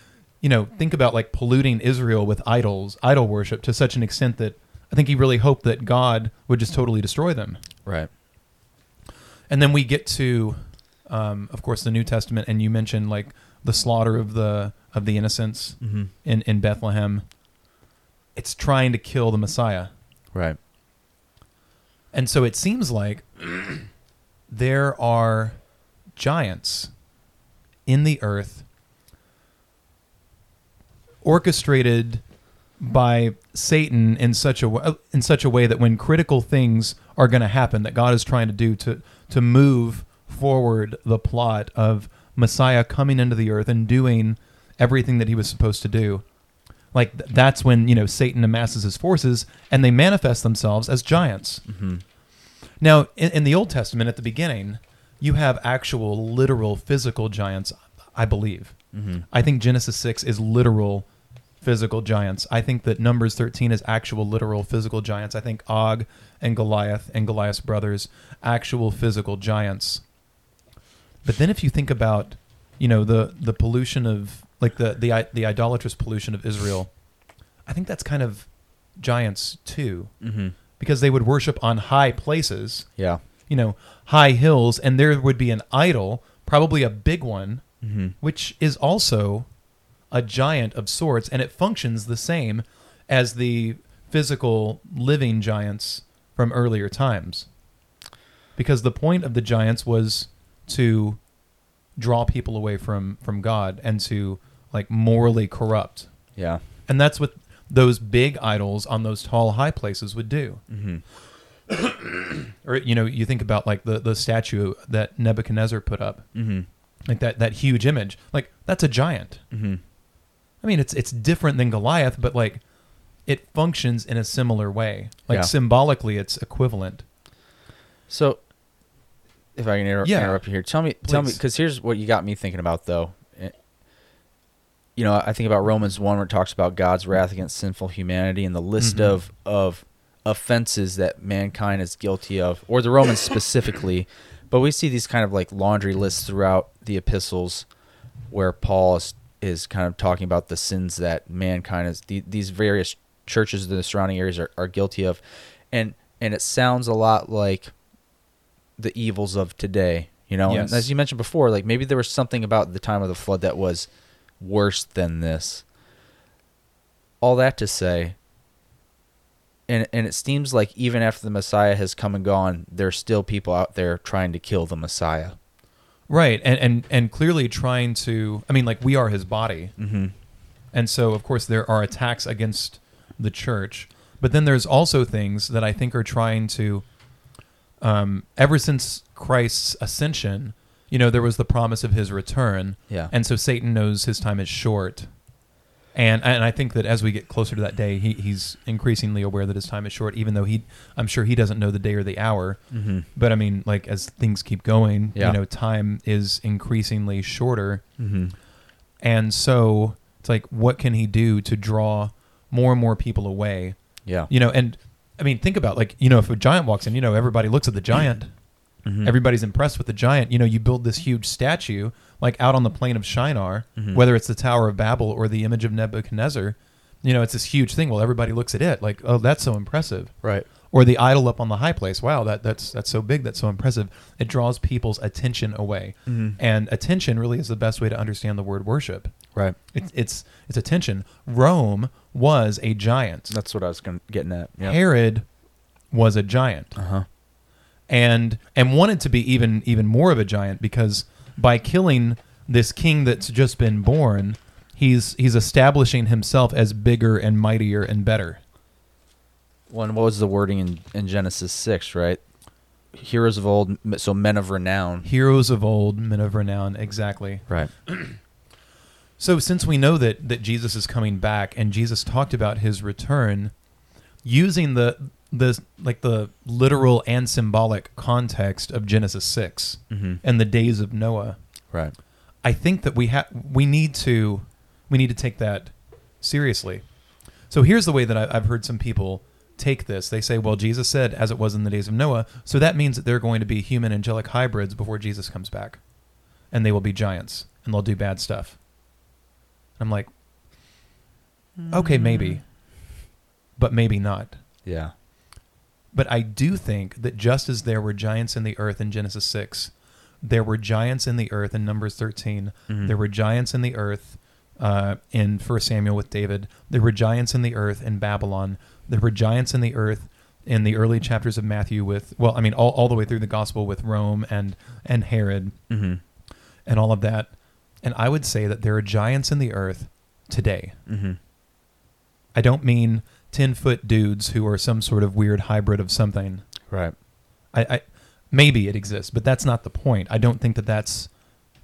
you know, think about like polluting Israel with idols, idol worship to such an extent that I think he really hoped that God would just totally destroy them. Right. And then we get to um, of course the New Testament and you mentioned like the slaughter of the of the innocents Mm-hmm. in, in Bethlehem. It's trying to kill the Messiah. Right. And so it seems like there are giants in the earth orchestrated by Satan in such a way, in such a way that when critical things are going to happen that God is trying to do to to move forward the plot of Messiah coming into the earth and doing everything that he was supposed to do like th- that's when you know Satan amasses his forces and they manifest themselves as giants Mm-hmm. now, in, in the Old Testament, at the beginning, you have actual, literal, physical giants. I believe. Mm-hmm. I think Genesis six is literal, physical giants. I think that Numbers thirteen is actual, literal, physical giants. I think Og and Goliath and Goliath's brothers, actual physical giants. But then, if you think about, you know, the the pollution of like the the the idolatrous pollution of Israel, I think that's kind of giants too Mm-hmm. because they would worship on high places, Yeah. you know, high hills, and there would be an idol, probably a big one, Mm-hmm. which is also a giant of sorts, and it functions the same as the physical living giants from earlier times. Because the point of the giants was to draw people away from from God and to like morally corrupt. Yeah. And that's what those big idols on those tall high places would do. Mm-hmm. Or you know, you think about like the the statue that Nebuchadnezzar put up, Mm-hmm. like that that huge image. Like that's a giant. Mm-hmm. I mean, it's it's different than Goliath, but like it functions in a similar way. Like Yeah. symbolically, it's equivalent. So, if I can inter- Yeah. interrupt you here, tell me, tell me, Please. because here's what you got me thinking about, though. Eh, You know, I think about Romans one, where it talks about God's wrath against sinful humanity and the list Mhm. of of offenses that mankind is guilty of, or the Romans specifically. But we see these kind of like laundry lists throughout the epistles, where Paul is, is kind of talking about the sins that mankind is the, these various churches in the surrounding areas are, are guilty of, and and it sounds a lot like the evils of today. You know, Yes. and as you mentioned before, like maybe there was something about the time of the flood that was worse than this. All that to say, and and it seems like even after the Messiah has come and gone, there's still people out there trying to kill the Messiah. Right. And and and clearly trying to I mean, like we are his body. Mm-hmm. And so, of course, there are attacks against the church. But then there's also things that I think are trying to, um, ever since Christ's ascension, you know, there was the promise of his return. Yeah. And so Satan knows his time is short. And, and I think that as we get closer to that day, he, he's increasingly aware that his time is short, even though he, I'm sure he doesn't know the day or the hour. Mm-hmm. But I mean, like as things keep going, Yeah. you know, time is increasingly shorter. Mm-hmm. And so it's like, what can he do to draw more and more people away? Yeah. You know, and I mean, think about like, you know, if a giant walks in, you know, everybody looks at the giant. Mhm. Everybody's impressed with the giant. You know, you build this huge statue like out on the plain of Shinar, Mhm. whether it's the Tower of Babel or the image of Nebuchadnezzar. You know, it's this huge thing. Well, everybody looks at it like, oh, that's so impressive. right. Or the idol up on the high place. Wow, that that's that's so big. That's so impressive. It draws people's attention away, Mhm. and attention really is the best way to understand the word worship. Right. It's it's it's attention. Rome was a giant. That's what I was getting at. Yeah. Herod was a giant, Uh huh. and and wanted to be even even more of a giant because by killing this king that's just been born, he's he's establishing himself as bigger and mightier and better. One. What was the wording in, in Genesis six? Right. Heroes of old, so men of renown. Heroes of old, men of renown, exactly. Right. So since we know that that Jesus is coming back and Jesus talked about his return using the the like the literal and symbolic context of Genesis 6 Mm-hmm. and the days of Noah, Right. I think that we have we need to we need to take that seriously. So here's the way that I, I've heard some people take this. They say, "Well, Jesus said as it was in the days of Noah, so that means that they're going to be human angelic hybrids before Jesus comes back, and they will be giants and they'll do bad stuff." I'm like, okay, maybe, but maybe not. Yeah. But I do think that just as there were giants in the earth in Genesis 6, there were giants in the earth in Numbers 13. Mhm. There were giants in the earth uh, in 1 Samuel with David. There were giants in the earth in Babylon. There were giants in the earth in the early chapters of Matthew with, well, I mean, all, all the way through the gospel with Rome and, and Herod Mm-hmm. and all of that. And I would say that there are giants in the earth today. Mm-hmm. I don't mean 10 foot dudes who are some sort of weird hybrid of something. Right. I, I maybe it exists, but that's not the point. I don't think that that's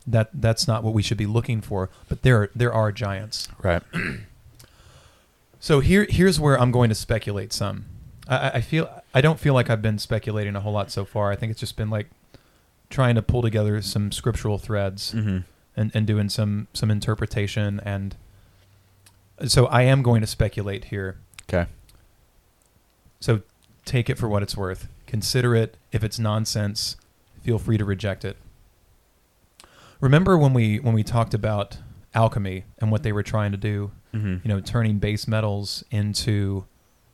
that that's not what we should be looking for. But there are, there are giants. Right. So here here's where I'm going to speculate some. I, I- I feel I don't feel like I've been speculating a whole lot so far. I think it's just been like trying to pull together some scriptural threads Mm-hmm. and, and doing some some interpretation and so I am going to speculate here. Okay. So take it for what it's worth. Consider it. If it's nonsense, feel free to reject it. Remember when we when we talked about alchemy and what they were trying to do, Mm-hmm. you know, turning base metals into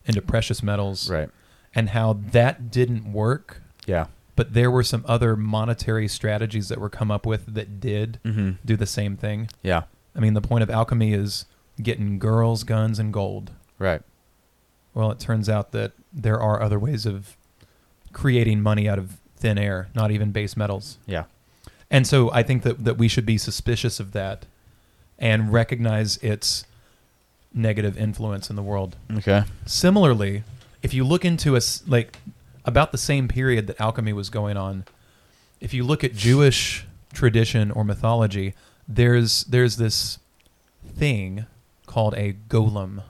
into precious metals Right. and how that didn't work, Yeah. but there were some other monetary strategies that were come up with that did Mm-hmm. do the same thing. Yeah. I mean, the point of alchemy is getting girls, guns, and gold. Right. Well, it turns out that there are other ways of creating money out of thin air, not even base metals. Yeah. And so I think that, that we should be suspicious of that and recognize its negative influence in the world. Okay. Similarly, if you look into a like about the same period that alchemy was going on, if you look at Jewish tradition or mythology, there's there's this thing called a golem,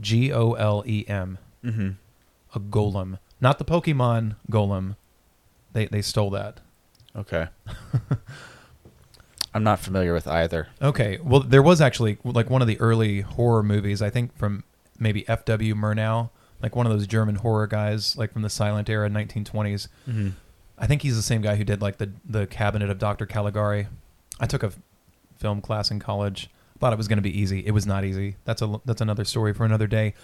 G O L E M, Mm-hmm. a golem, not the Pokemon golem. They they stole that. Okay. I'm not familiar with either. Okay, well, there was actually like one of the early horror movies. I think from maybe F.W. Murnau, like one of those German horror guys, like from the silent era, 1920s. Mm-hmm. I think he's the same guy who did like the the Cabinet of Dr. Caligari. I took a film class in college. Thought it was going to be easy. It was not easy. That's a that's another story for another day.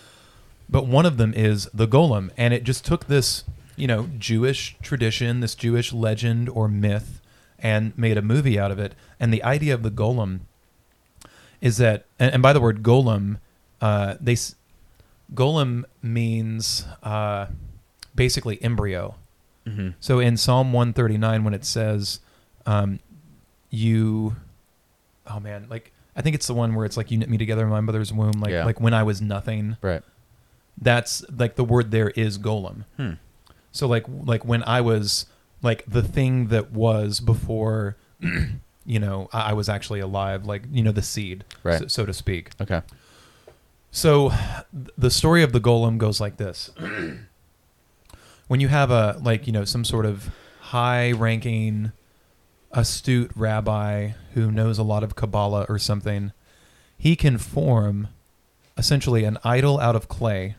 But one of them is the golem, and it just took this you know Jewish tradition, this Jewish legend or myth, and made a movie out of it. And the idea of the golem is that, and, and by the word golem, uh, they golem means uh, basically embryo. Mm-hmm. So in Psalm 139, when it says, um, "You," oh man, like I think it's the one where it's like you knit me together in my mother's womb, like Yeah. like when I was nothing. Right. That's like the word there is golem. Hmm. So like like when I was like the thing that was before, you know, I, I was actually alive, like you know the seed, Right. so, so to speak. Okay. So th- the story of the golem goes like this. when you have a like, you know, some sort of high-ranking astute rabbi who knows a lot of Kabbalah or something, he can form essentially an idol out of clay.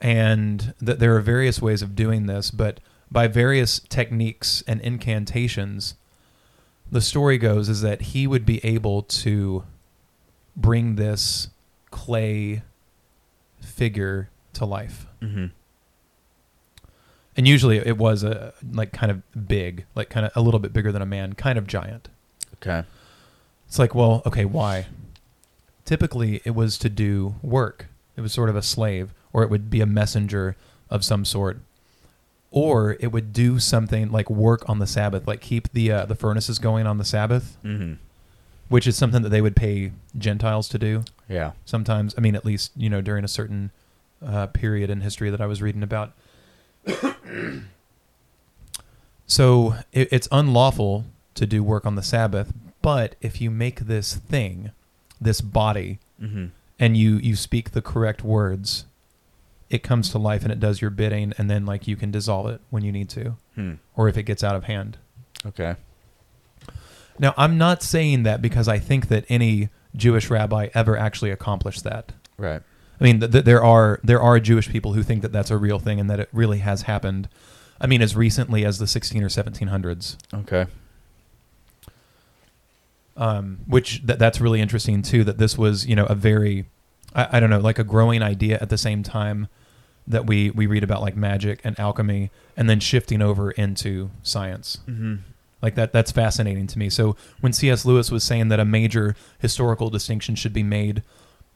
And that there are various ways of doing this, but by various techniques and incantations, the story goes is that he would be able to bring this clay figure to life. Mm-hmm. And usually it was a like kind of big, like kind of a little bit bigger than a man, kind of giant. Okay. It's like, well, okay, why? Typically it was to do work. It was sort of a slave or it would be a messenger of some sort. Or it would do something like work on the Sabbath, like keep the uh, the furnaces going on the Sabbath, Mm-hmm. which is something that they would pay Gentiles to do. Yeah. sometimes. I mean, at least you know during a certain uh, period in history that I was reading about. so it, it's unlawful to do work on the Sabbath, but if you make this thing, this body, Mm-hmm. and you you speak the correct words, it comes to life and it does your bidding, and then like you can dissolve it when you need to, Hmm. or if it gets out of hand. Okay. Now, I'm not saying that because I think that any Jewish rabbi ever actually accomplished that. Right. I mean, th- th- there are there are Jewish people who think that that's a real thing and that it really has happened. I mean, as recently as the 16 or 1700s, Okay. um, which th- that's really interesting too. That this was, you know, a very, I, I don't know, like a growing idea at the same time that we we read about like magic and alchemy, and then shifting over into science. Mm-hmm. Like that that's fascinating to me. So when C.S. Lewis was saying that a major historical distinction should be made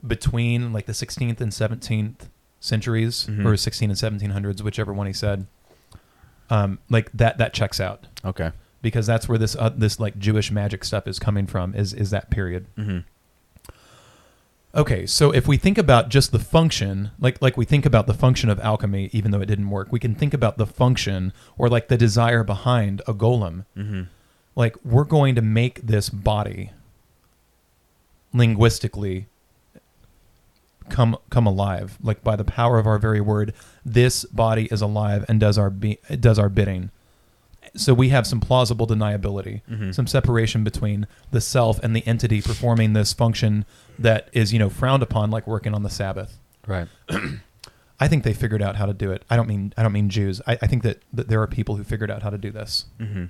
between like the 16th and 17th centuries Mhm. or 16 and 1700s, whichever one he said, um, like that that checks out Okay. because that's where this uh, this like Jewish magic stuff is coming from is is that period. Mm-hmm. Okay, so if we think about just the function, like like we think about the function of alchemy, even though it didn't work, we can think about the function or like the desire behind a golem. Mm-hmm. Like we're going to make this body linguistically come come alive, like by the power of our very word. This body is alive and does our be- does our bidding. So we have some plausible deniability, Mhm. some separation between the self and the entity performing this function that is, you know, frowned upon, like working on the Sabbath. Right. I think they figured out how to do it. I don't mean I don't mean Jews. I, I think that, that there are people who figured out how to do this. Mm-hmm.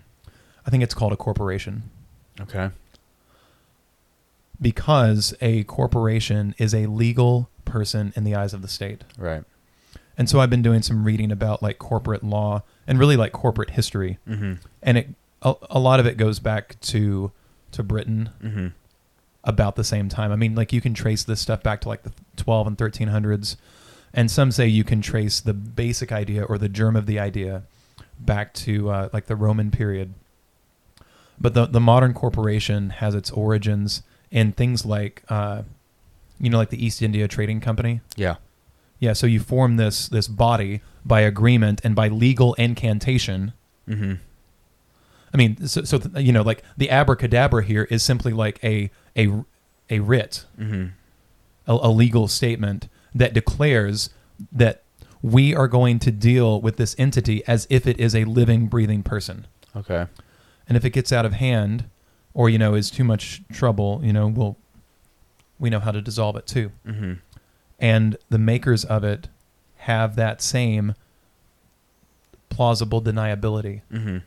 I think it's called a corporation Okay. Because a corporation is a legal person in the eyes of the state. Right. And so I've been doing some reading about like corporate law and really like corporate history. Mm-hmm. and it a, a lot of it goes back to to Britain Mm-hmm. about the same time. I mean, like you can trace this stuff back to like the 12 and 1300s, and some say you can trace the basic idea or the germ of the idea back to uh, like the Roman period. But the the modern corporation has its origins in things like, uh, you know, like the East India Trading Company. Yeah. Yeah, so you form this this body by agreement and by legal incantation. Mm-hmm. I mean, so, so you know, like the abracadabra here is simply like a a a writ, Mm-hmm. a, a legal statement that declares that we are going to deal with this entity as if it is a living, breathing person. Okay. And if it gets out of hand, or you know, is too much trouble, you know, we'll we know how to dissolve it too. Mm-hmm. And the makers of it have that same plausible deniability Mm-hmm.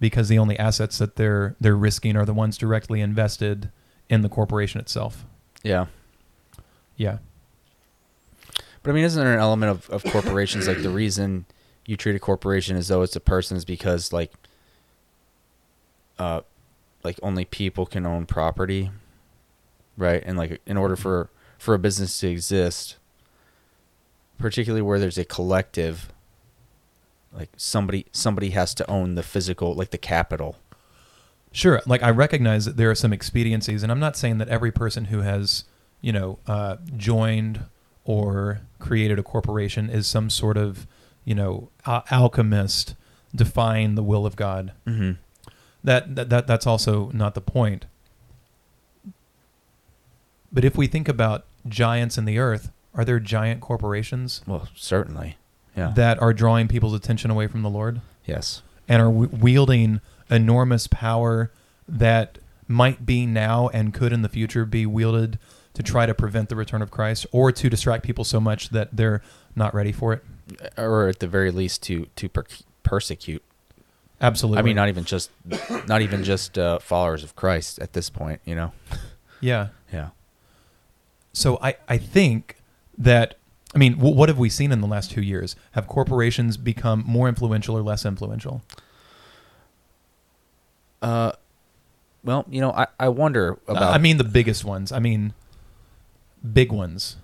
because the only assets that they're they're risking are the ones directly invested in the corporation itself. Yeah. Yeah. But I mean, isn't there an element of, of corporations like the reason you treat a corporation as though it's a person is because like, uh, like only people can own property, right? And like in order for for a business to exist, particularly where there's a collective, like somebody somebody has to own the physical, like the capital. Sure. Like I recognize that there are some expediencies, and I'm not saying that every person who has, you know, uh, joined or created a corporation is some sort of, you know, al- alchemist defying the will of God. Mm-hmm. That, that that that's also not the point. But if we think about giants in the earth, are there giant corporations Well, certainly. Yeah. that are drawing people's attention away from the Lord? yes. and are wielding enormous power that might be now and could in the future be wielded to try to prevent the return of Christ or to distract people so much that they're not ready for it. Or at the very least to to per- persecute Absolutely. I mean, not even just, not even just uh, followers of Christ at this point. You know. yeah. Yeah. So I, I think that I mean, w- what have we seen in the last two years? Have corporations become more influential or less influential? Uh, well, you know, I, I wonder about. I mean, the biggest ones. I mean, big ones.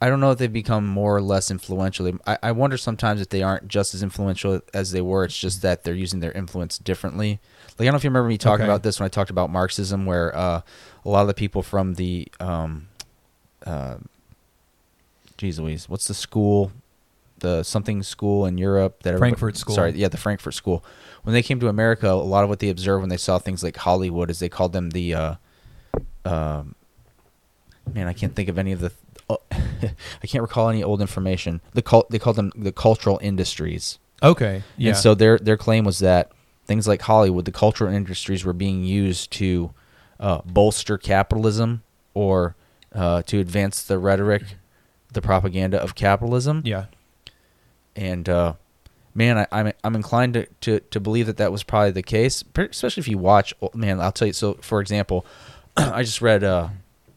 I don't know if they've become more or less influential. I, I wonder sometimes if they aren't just as influential as they were. It's just that they're using their influence differently. Like I don't know if you remember me talking Okay. about this when I talked about Marxism, where uh, a lot of the people from the, um, uh, geez Louise, what's the school, the something school in Europe that Frankfurt School. Sorry, yeah, the Frankfurt School. When they came to America, a lot of what they observed when they saw things like Hollywood is they called them the, uh, um, man, I can't think of any of the. I can't recall any old information. The cult, they called them the cultural industries. Okay. Yeah. And so their their claim was that things like Hollywood, the cultural industries, were being used to uh, bolster capitalism or uh, to advance the rhetoric, the propaganda of capitalism. yeah. And uh, man, I, I'm I'm inclined to, to to believe that that was probably the case, especially if you watch. oh, Man, I'll tell you. So, for example, I just read uh,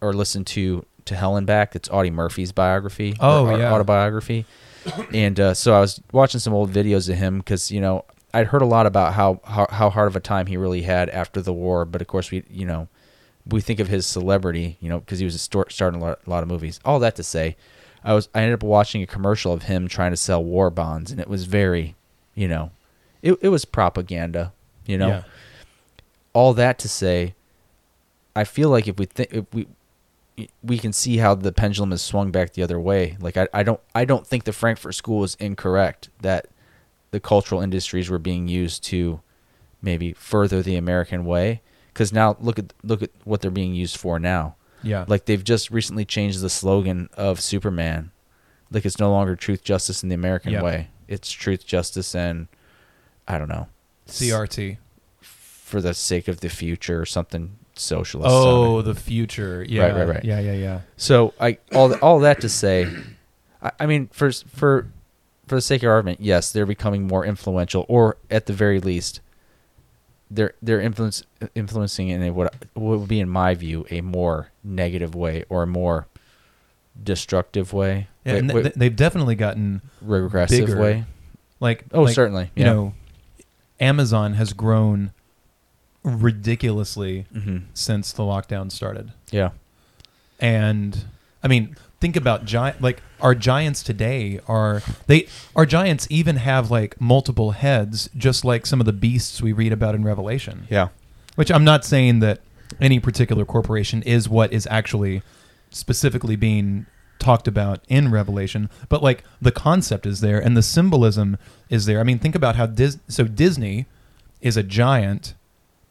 or listened to to Hell and Back. It's Audie Murphy's biography. Oh, yeah. autobiography. and uh, so I was watching some old videos of him because you know I'd heard a lot about how, how how hard of a time he really had after the war, but of course we you know we think of his celebrity, you know, because he was a star- starting a lot, a lot of movies. All that to say, I was I ended up watching a commercial of him trying to sell war bonds, and it was very, you know, it it was propaganda, you know. Yeah. All that to say, I feel like if we think if we we can see how the pendulum has swung back the other way. Like I, I don't I don't think the Frankfurt School is incorrect that the cultural industries were being used to maybe further the American way. Because now look at look at what they're being used for now. Yeah. Like they've just recently changed the slogan of Superman. Like it's no longer truth, justice, and the American Yep. way. It's truth, justice, and I don't know CRT. for the sake of the future or something socialist. Oh, the future. Yeah. right, right. right. Yeah, yeah, yeah. So I all all that to say, I, I mean for for for the sake of argument, yes, they're becoming more influential, or at the very least, they're they're influence influencing in a, what what would be in my view a more negative way or a more destructive way, Yeah, Wait, and wait, they've definitely gotten regressive bigger. way. like Oh, like, certainly. You know, Amazon has grown ridiculously Mm-hmm. since the lockdown started. Yeah. And I mean, think about giant like our giants today are they our giants even have like multiple heads just like some of the beasts we read about in Revelation. Yeah. Which I'm not saying that any particular corporation is what is actually specifically being talked about in Revelation, but like the concept is there and the symbolism is there. I mean, think about how Dis- so Disney is a giant,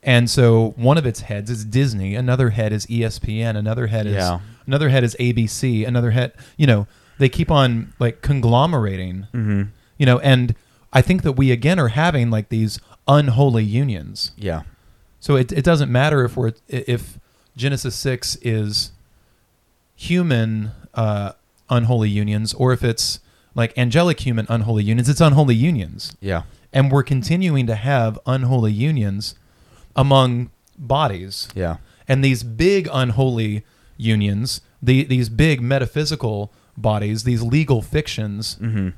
and so one of its heads is Disney, another head is ESPN, another head is Yeah. another head is ABC, another head, you know, they keep on like conglomerating, Mm-hmm. you know, and I think that we again are having like these unholy unions. Yeah. So it, it doesn't matter if we're if Genesis six is human uh, unholy unions or if it's like angelic human unholy unions. It's unholy unions, Yeah. and we're continuing to have unholy unions among bodies. Yeah. And these big unholy unions, the, these big metaphysical bodies, these legal fictions, Mm-hmm.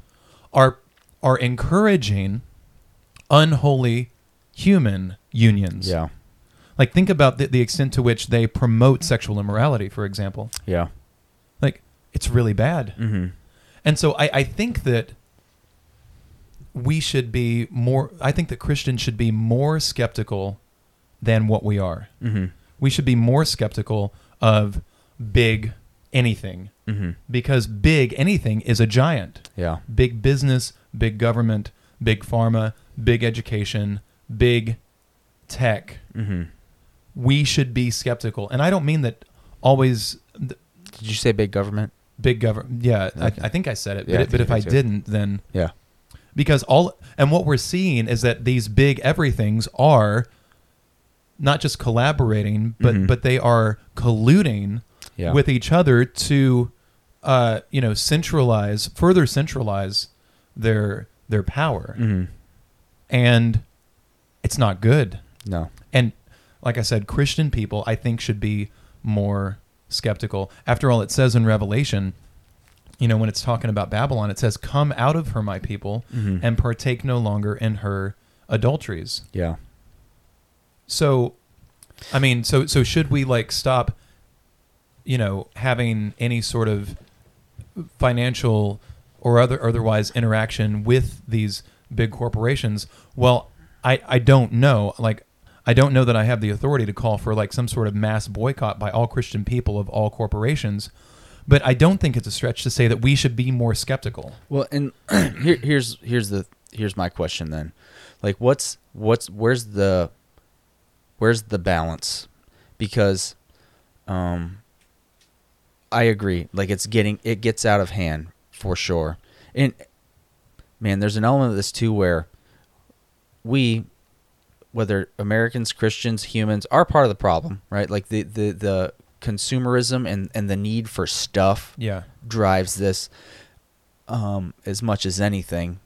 are are encouraging unholy human unions. Yeah. Like think about the, the extent to which they promote sexual immorality, for example. Yeah. Like it's really bad. Mm-hmm. And so I, I think that we should be more I think that Christians should be more skeptical than what we are. Mm-hmm. We should be more skeptical of big anything Mm-hmm. because big anything is a giant. Yeah. Big business, big government, big pharma, big education, big tech. Mm-hmm. We should be skeptical. And I don't mean that always th- Did you say big government? big government. Yeah, I, Okay. I think I said it. Yeah, I but but if I too. didn't, then Yeah. because all and what we're seeing is that these big everythings are not just collaborating, but Mhm. but they are colluding Yeah. with each other to uh, you know centralize further centralize their their power Mm-hmm. and it's not good No. and like i said christian people i think should be more skeptical after all it says in revelation you know when it's talking about babylon it says come out of her my people Mm-hmm. and partake no longer in her adulteries yeah. So i mean so so should we like stop you know having any sort of financial or other otherwise interaction with these big corporations? Well i i don't know. Like i don't know that i have the authority to call for like some sort of mass boycott by all christian people of all corporations but i don't think it's a stretch to say that we should be more skeptical. Well, and here, here's here's the here's my question then, like what's what's where's the where's the balance? Because, um, I agree. Like it's getting it gets out of hand for sure, and man, there's an element of this too where we, whether Americans, Christians, humans, are part of the problem, right? Like the the the consumerism and and the need for stuff yeah drives this um, as much as anything.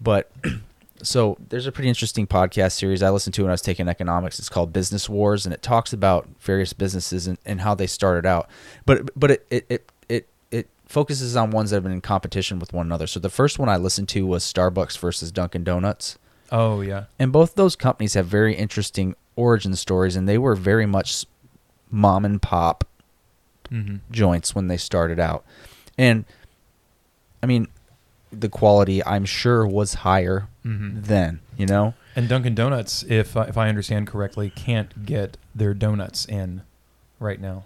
But so there's a pretty interesting podcast series I listened to when I was taking economics. It's called Business Wars, and it talks about various businesses and, and how they started out. But but it, it it it it focuses on ones that have been in competition with one another. So the first one I listened to was Starbucks versus Dunkin' Donuts. oh yeah And both those companies have very interesting origin stories, and they were very much mom and pop mm-hmm. joints when they started out. And I mean, the quality I'm sure was higher Mm-hmm. then, you know? And Dunkin' Donuts, if if I understand correctly, can't get their donuts in right now.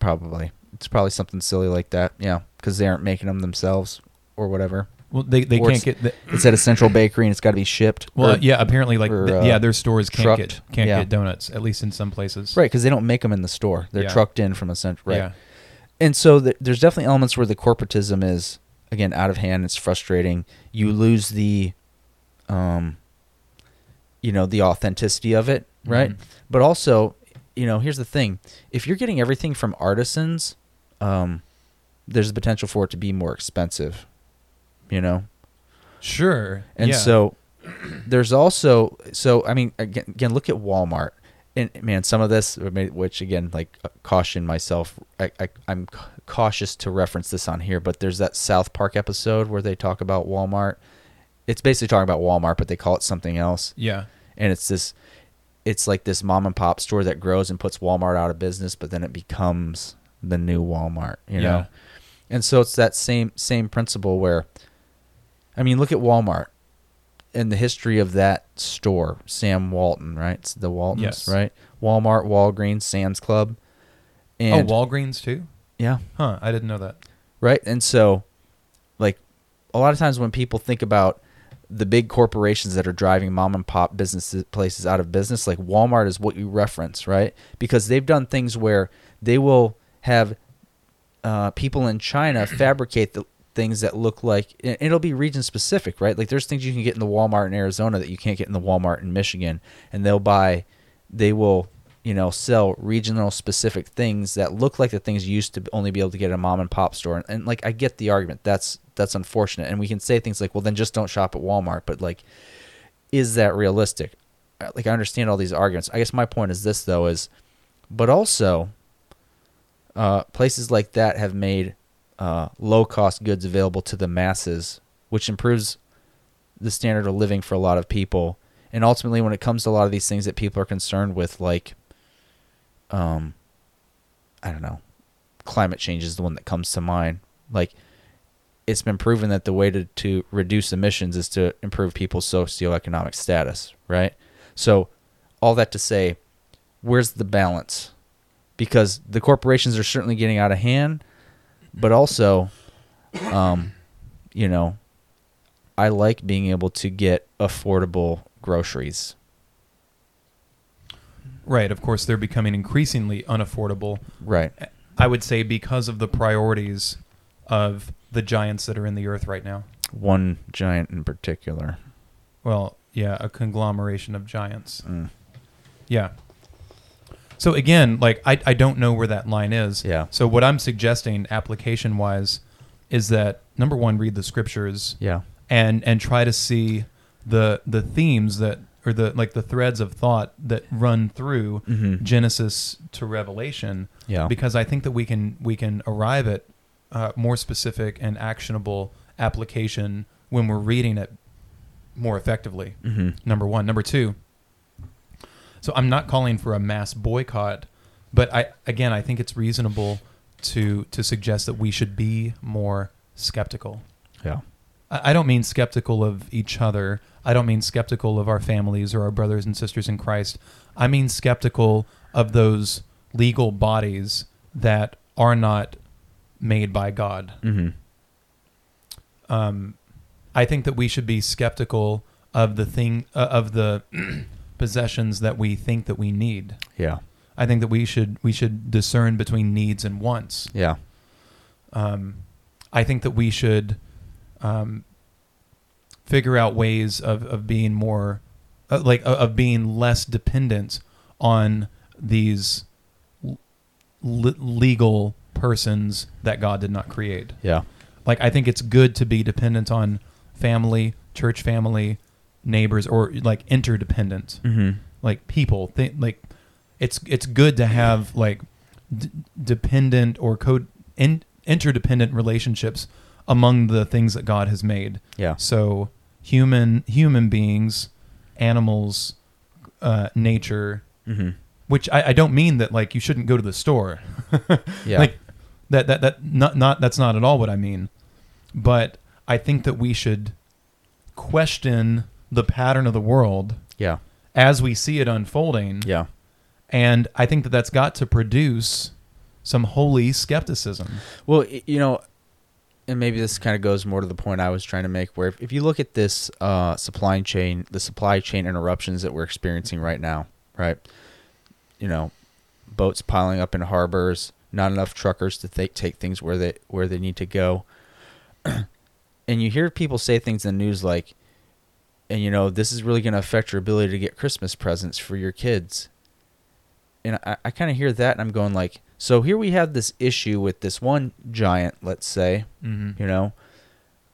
Probably. It's probably something silly like that. Yeah, cuz they aren't making them themselves or whatever. Well, they they Or can't get the, It's at a central bakery and it's got to be shipped. well, Or- yeah. Apparently, like or, uh, yeah, their stores can't trucked. get can't Yeah. get donuts at least in some places. Right, cuz they don't make them in the store. They're Yeah. trucked in from a central right. Yeah. And so th- there's definitely elements where the corporatism is again out of hand. It's frustrating. You lose the, um, you know, the authenticity of it, right? Mhm. But also, you know, here's the thing: if you're getting everything from artisans, um, there's the potential for it to be more expensive. You know, Sure. and yeah. so there's also so I mean again, again look at Walmart and man some of this which again like uh, caution myself I, I I'm cautious to reference this on here but there's that South Park episode where they talk about Walmart it's basically talking about Walmart but they call it something else yeah. and it's this it's like this mom and pop store that grows and puts Walmart out of business, but then it becomes the new Walmart, you Yeah. know. And so it's that same same principle where I mean, look at Walmart and the history of that store, Sam Walton, right? It's the Waltons, Yes. right? Walmart, Walgreens, Sam's Club. Oh, and oh, Walgreens too? Yeah, Huh, I didn't know that. right? And so, like, a lot of times when people think about the big corporations that are driving mom and pop businesses places out of business, like Walmart is what you reference, right? Because they've done things where they will have uh, people in China fabricate the things that look like it'll be region specific, right? Like there's things you can get in the Walmart in Arizona that you can't get in the Walmart in Michigan, and they'll buy, they will, you know, sell regional specific things that look like the things you used to only be able to get at a mom and pop store. And, and like I get the argument, that's that's unfortunate, and we can say things like, well, then just don't shop at Walmart, but like, is that realistic? Uh, Like I understand all these arguments. I guess my point is this though is, but also, uh, places like that have made uh, low cost goods available to the masses, which improves the standard of living for a lot of people. And ultimately, when it comes to a lot of these things that people are concerned with, like, um, I don't know, climate change is the one that comes to mind. Like, it's been proven that the way to, to reduce emissions is to improve people's socioeconomic status, right? So, all that to say, where's the balance? Because the corporations are certainly getting out of hand, but also, um, you know, I like being able to get affordable groceries. Right. Of course, they're becoming increasingly unaffordable. Right. I would say because of the priorities of the giants that are in the earth right now. One giant in particular. Well, yeah, a conglomeration of giants. Mm. Yeah. So again, like I, I don't know where that line is. Yeah. So what I'm suggesting application wise is that number one, read the scriptures Yeah. and and try to see the the themes that or the like the threads of thought that run through Mhm. Genesis to Revelation. Yeah. Because I think that we can we can arrive at uh, more specific and actionable application when we're reading it more effectively. hmm Number one. Number two. So I'm not calling for a mass boycott, but I again I think it's reasonable to to suggest that we should be more skeptical. Yeah. I I don't mean skeptical of each other. I don't mean skeptical of our families or our brothers and sisters in Christ. I mean skeptical of those legal bodies that are not made by God. hmm Um, I think that we should be skeptical of the thing uh, of the possessions that we think that we need. Yeah. I think that we should we should discern between needs and wants. Yeah. um, I think that we should um, figure out ways of, of being more uh, like uh, of being less dependent on these l- legal persons that God did not create. Yeah. Like I think it's good to be dependent on family, church family, neighbors, or like interdependent hmm like people th- like it's it's good to have like d- dependent or co in- interdependent relationships among the things that God has made Yeah. so human human beings animals uh, nature hmm which I, I don't mean that like you shouldn't go to the store Yeah. like that that that not not that's not at all what I mean but I think that we should question the pattern of the world yeah. as we see it unfolding Yeah. and I think that that's got to produce some holy skepticism. Well, you know, and maybe this kind of goes more to the point I was trying to make, where if, if you look at this uh, supply chain, the supply chain interruptions that we're experiencing right now, right? You know, boats piling up in harbors, not enough truckers to th- take things where they where they need to go, and you hear people say things in the news like, and you know, this is really going to affect your ability to get Christmas presents for your kids. And I, I kind of hear that, and I'm going like, so here we have this issue with this one giant, let's say, Mm-hmm. you know,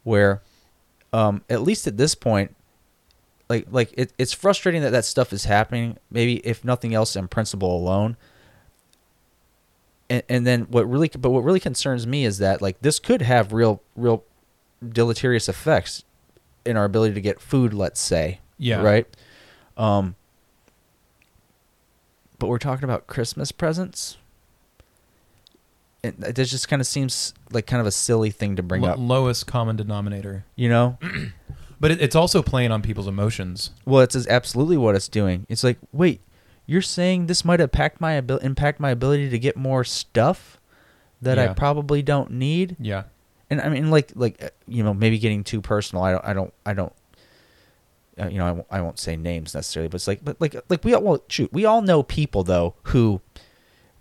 where um, at least at this point, like like it, it's frustrating that that stuff is happening. Maybe if nothing else, in principle alone. And, and then what really, but what really concerns me is that like this could have real real deleterious effects in our ability to get food. Let's say, Yeah. right. Um. but we're talking about Christmas presents. It, it just kind of seems like kind of a silly thing to bring Lo- up, lowest common denominator. you know? But it, it's also playing on people's emotions. Well, it's is absolutely what it's doing. It's like, wait, you're saying this might impact my abil- impact my ability to get more stuff that I probably don't need. Yeah. And I mean, like, like uh, you know, maybe getting too personal. I don't, I don't, I don't. Uh, you know, I won't, I won't say names necessarily, but it's like, but like, like we all, well, shoot, we all know people though who,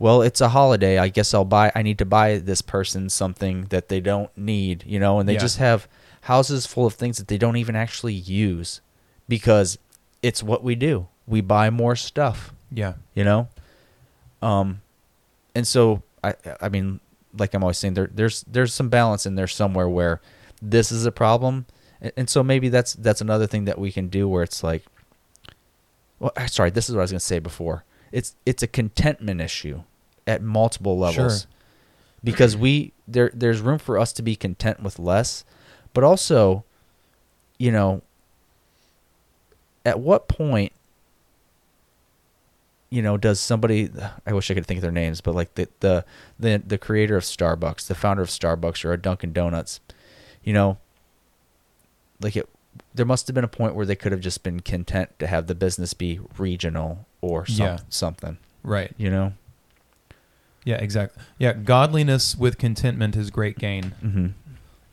well, it's a holiday. I guess I'll buy. I need to buy this person something that they don't need. You know, and they Yeah. just have houses full of things that they don't even actually use because it's what we do. We buy more stuff Yeah. you know um and so i i mean like i'm always saying there there's there's some balance in there somewhere where this is a problem and, and so maybe that's that's another thing that we can do where it's like well sorry this is what i was going to say before it's it's a contentment issue at multiple levels Sure. because we there there's room for us to be content with less but also you know at what point you know does somebody i wish i could think of their names but like the the the, the creator of starbucks the founder of starbucks or a dunkin donuts you know like it there must have been a point where they could have just been content to have the business be regional or some, Yeah. something Right. you know Yeah, exactly. Yeah, godliness with contentment is great gain. mm-hmm.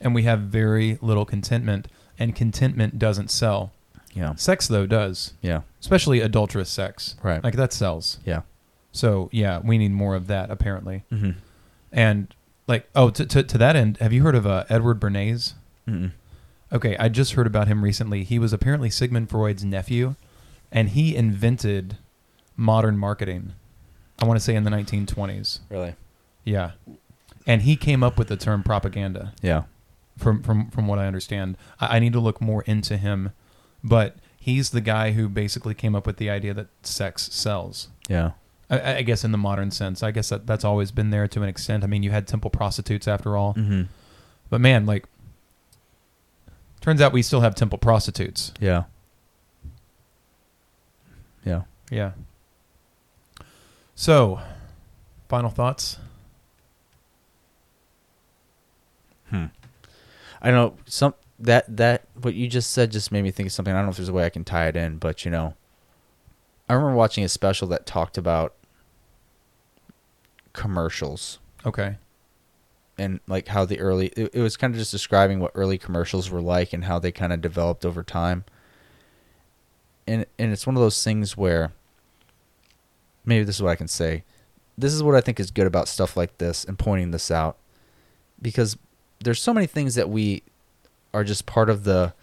And we have very little contentment, and contentment doesn't sell. yeah Sex, though, does, yeah especially adulterous sex. Right. Like that sells. yeah So, yeah, we need more of that, apparently. mm-hmm. And, like, oh, to, to, to that end, have you heard of uh, Edward Bernays? Mm-mm. Okay, I just heard about him recently. He was apparently Sigmund Freud's nephew, and he invented modern marketing. I want to say in the 1920s. really Yeah, and he came up with the term propaganda. yeah From from from what I understand, I, I need to look more into him, but he's the guy who basically came up with the idea that sex sells. yeah I, I guess in the modern sense, I guess that that's always been there to an extent. I mean, you had temple prostitutes after all, mm-hmm. but man, like, turns out we still have temple prostitutes. yeah yeah Yeah. So, final thoughts. Hmm. I know some that that what you just said just made me think of something. I don't know if there's a way I can tie it in, but you know, I remember watching a special that talked about commercials Okay. and like how the early it, it was kind of just describing what early commercials were like and how they kind of developed over time. And and it's one of those things where maybe this is what I can say. This is what I think is good about stuff like this and pointing this out because there's so many things that we are just part of the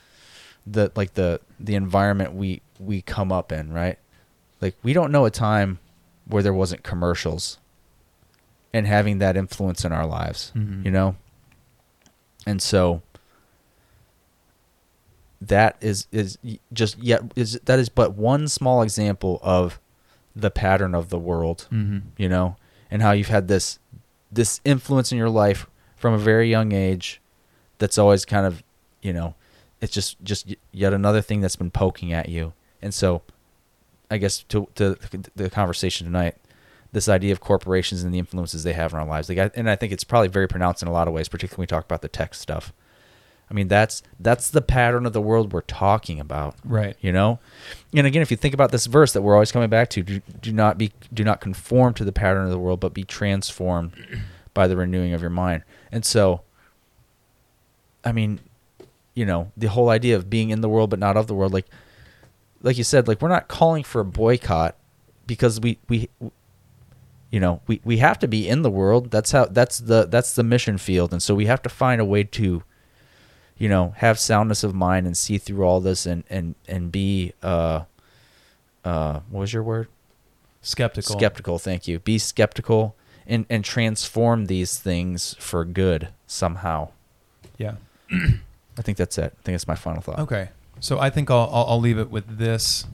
the like the the environment we we come up in, right? Like we don't know a time where there wasn't commercials and having that influence in our lives, Mhm. you know? And so that is is just yet is that is but one small example of the pattern of the world Mm-hmm. you know, and how you've had this this influence in your life from a very young age that's always kind of, you know, it's just just yet another thing that's been poking at you. And so I guess to to the conversation tonight, this idea of corporations and the influences they have in our lives. Like I, and I think it's probably very pronounced in a lot of ways, particularly when we talk about the tech stuff. I mean, that's that's the pattern of the world we're talking about Right. you know? And again if you think about this verse that we're always coming back to do, do not be do not conform to the pattern of the world but be transformed by the renewing of your mind. And so i mean you know the whole idea of being in the world but not of the world like like you said like we're not calling for a boycott because we we you know we we have to be in the world. That's how that's the that's the mission field. And so we have to find a way to you know have soundness of mind and see through all this and and and be uh uh what was your word Skeptical. skeptical thank you be skeptical and and transform these things for good somehow Yeah. i think that's it i think that's my final thought Okay. So I think I'll, I'll I'll leave it with this.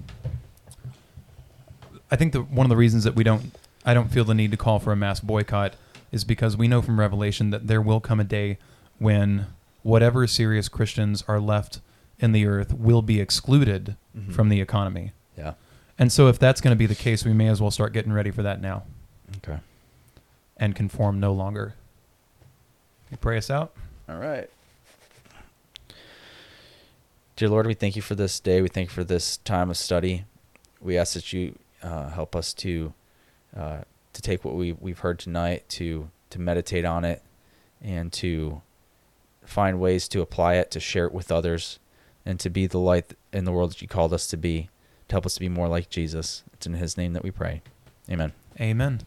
I think that one of the reasons that we don't I don't feel the need to call for a mass boycott is because we know from Revelation that there will come a day when whatever serious Christians are left in the earth will be excluded Mhm. from the economy. yeah And so, if that's going to be the case, we may as well start getting ready for that now Okay. and conform no longer. You pray us out. All right. Dear Lord, we thank you for this day. We thank you for this time of study. We ask that you uh, help us to uh, to take what we we've heard tonight, to to meditate on it, and to find ways to apply it, to share it with others, and to be the light in the world that you called us to be. To help us to be more like Jesus. It's in His name that we pray. Amen. Amen.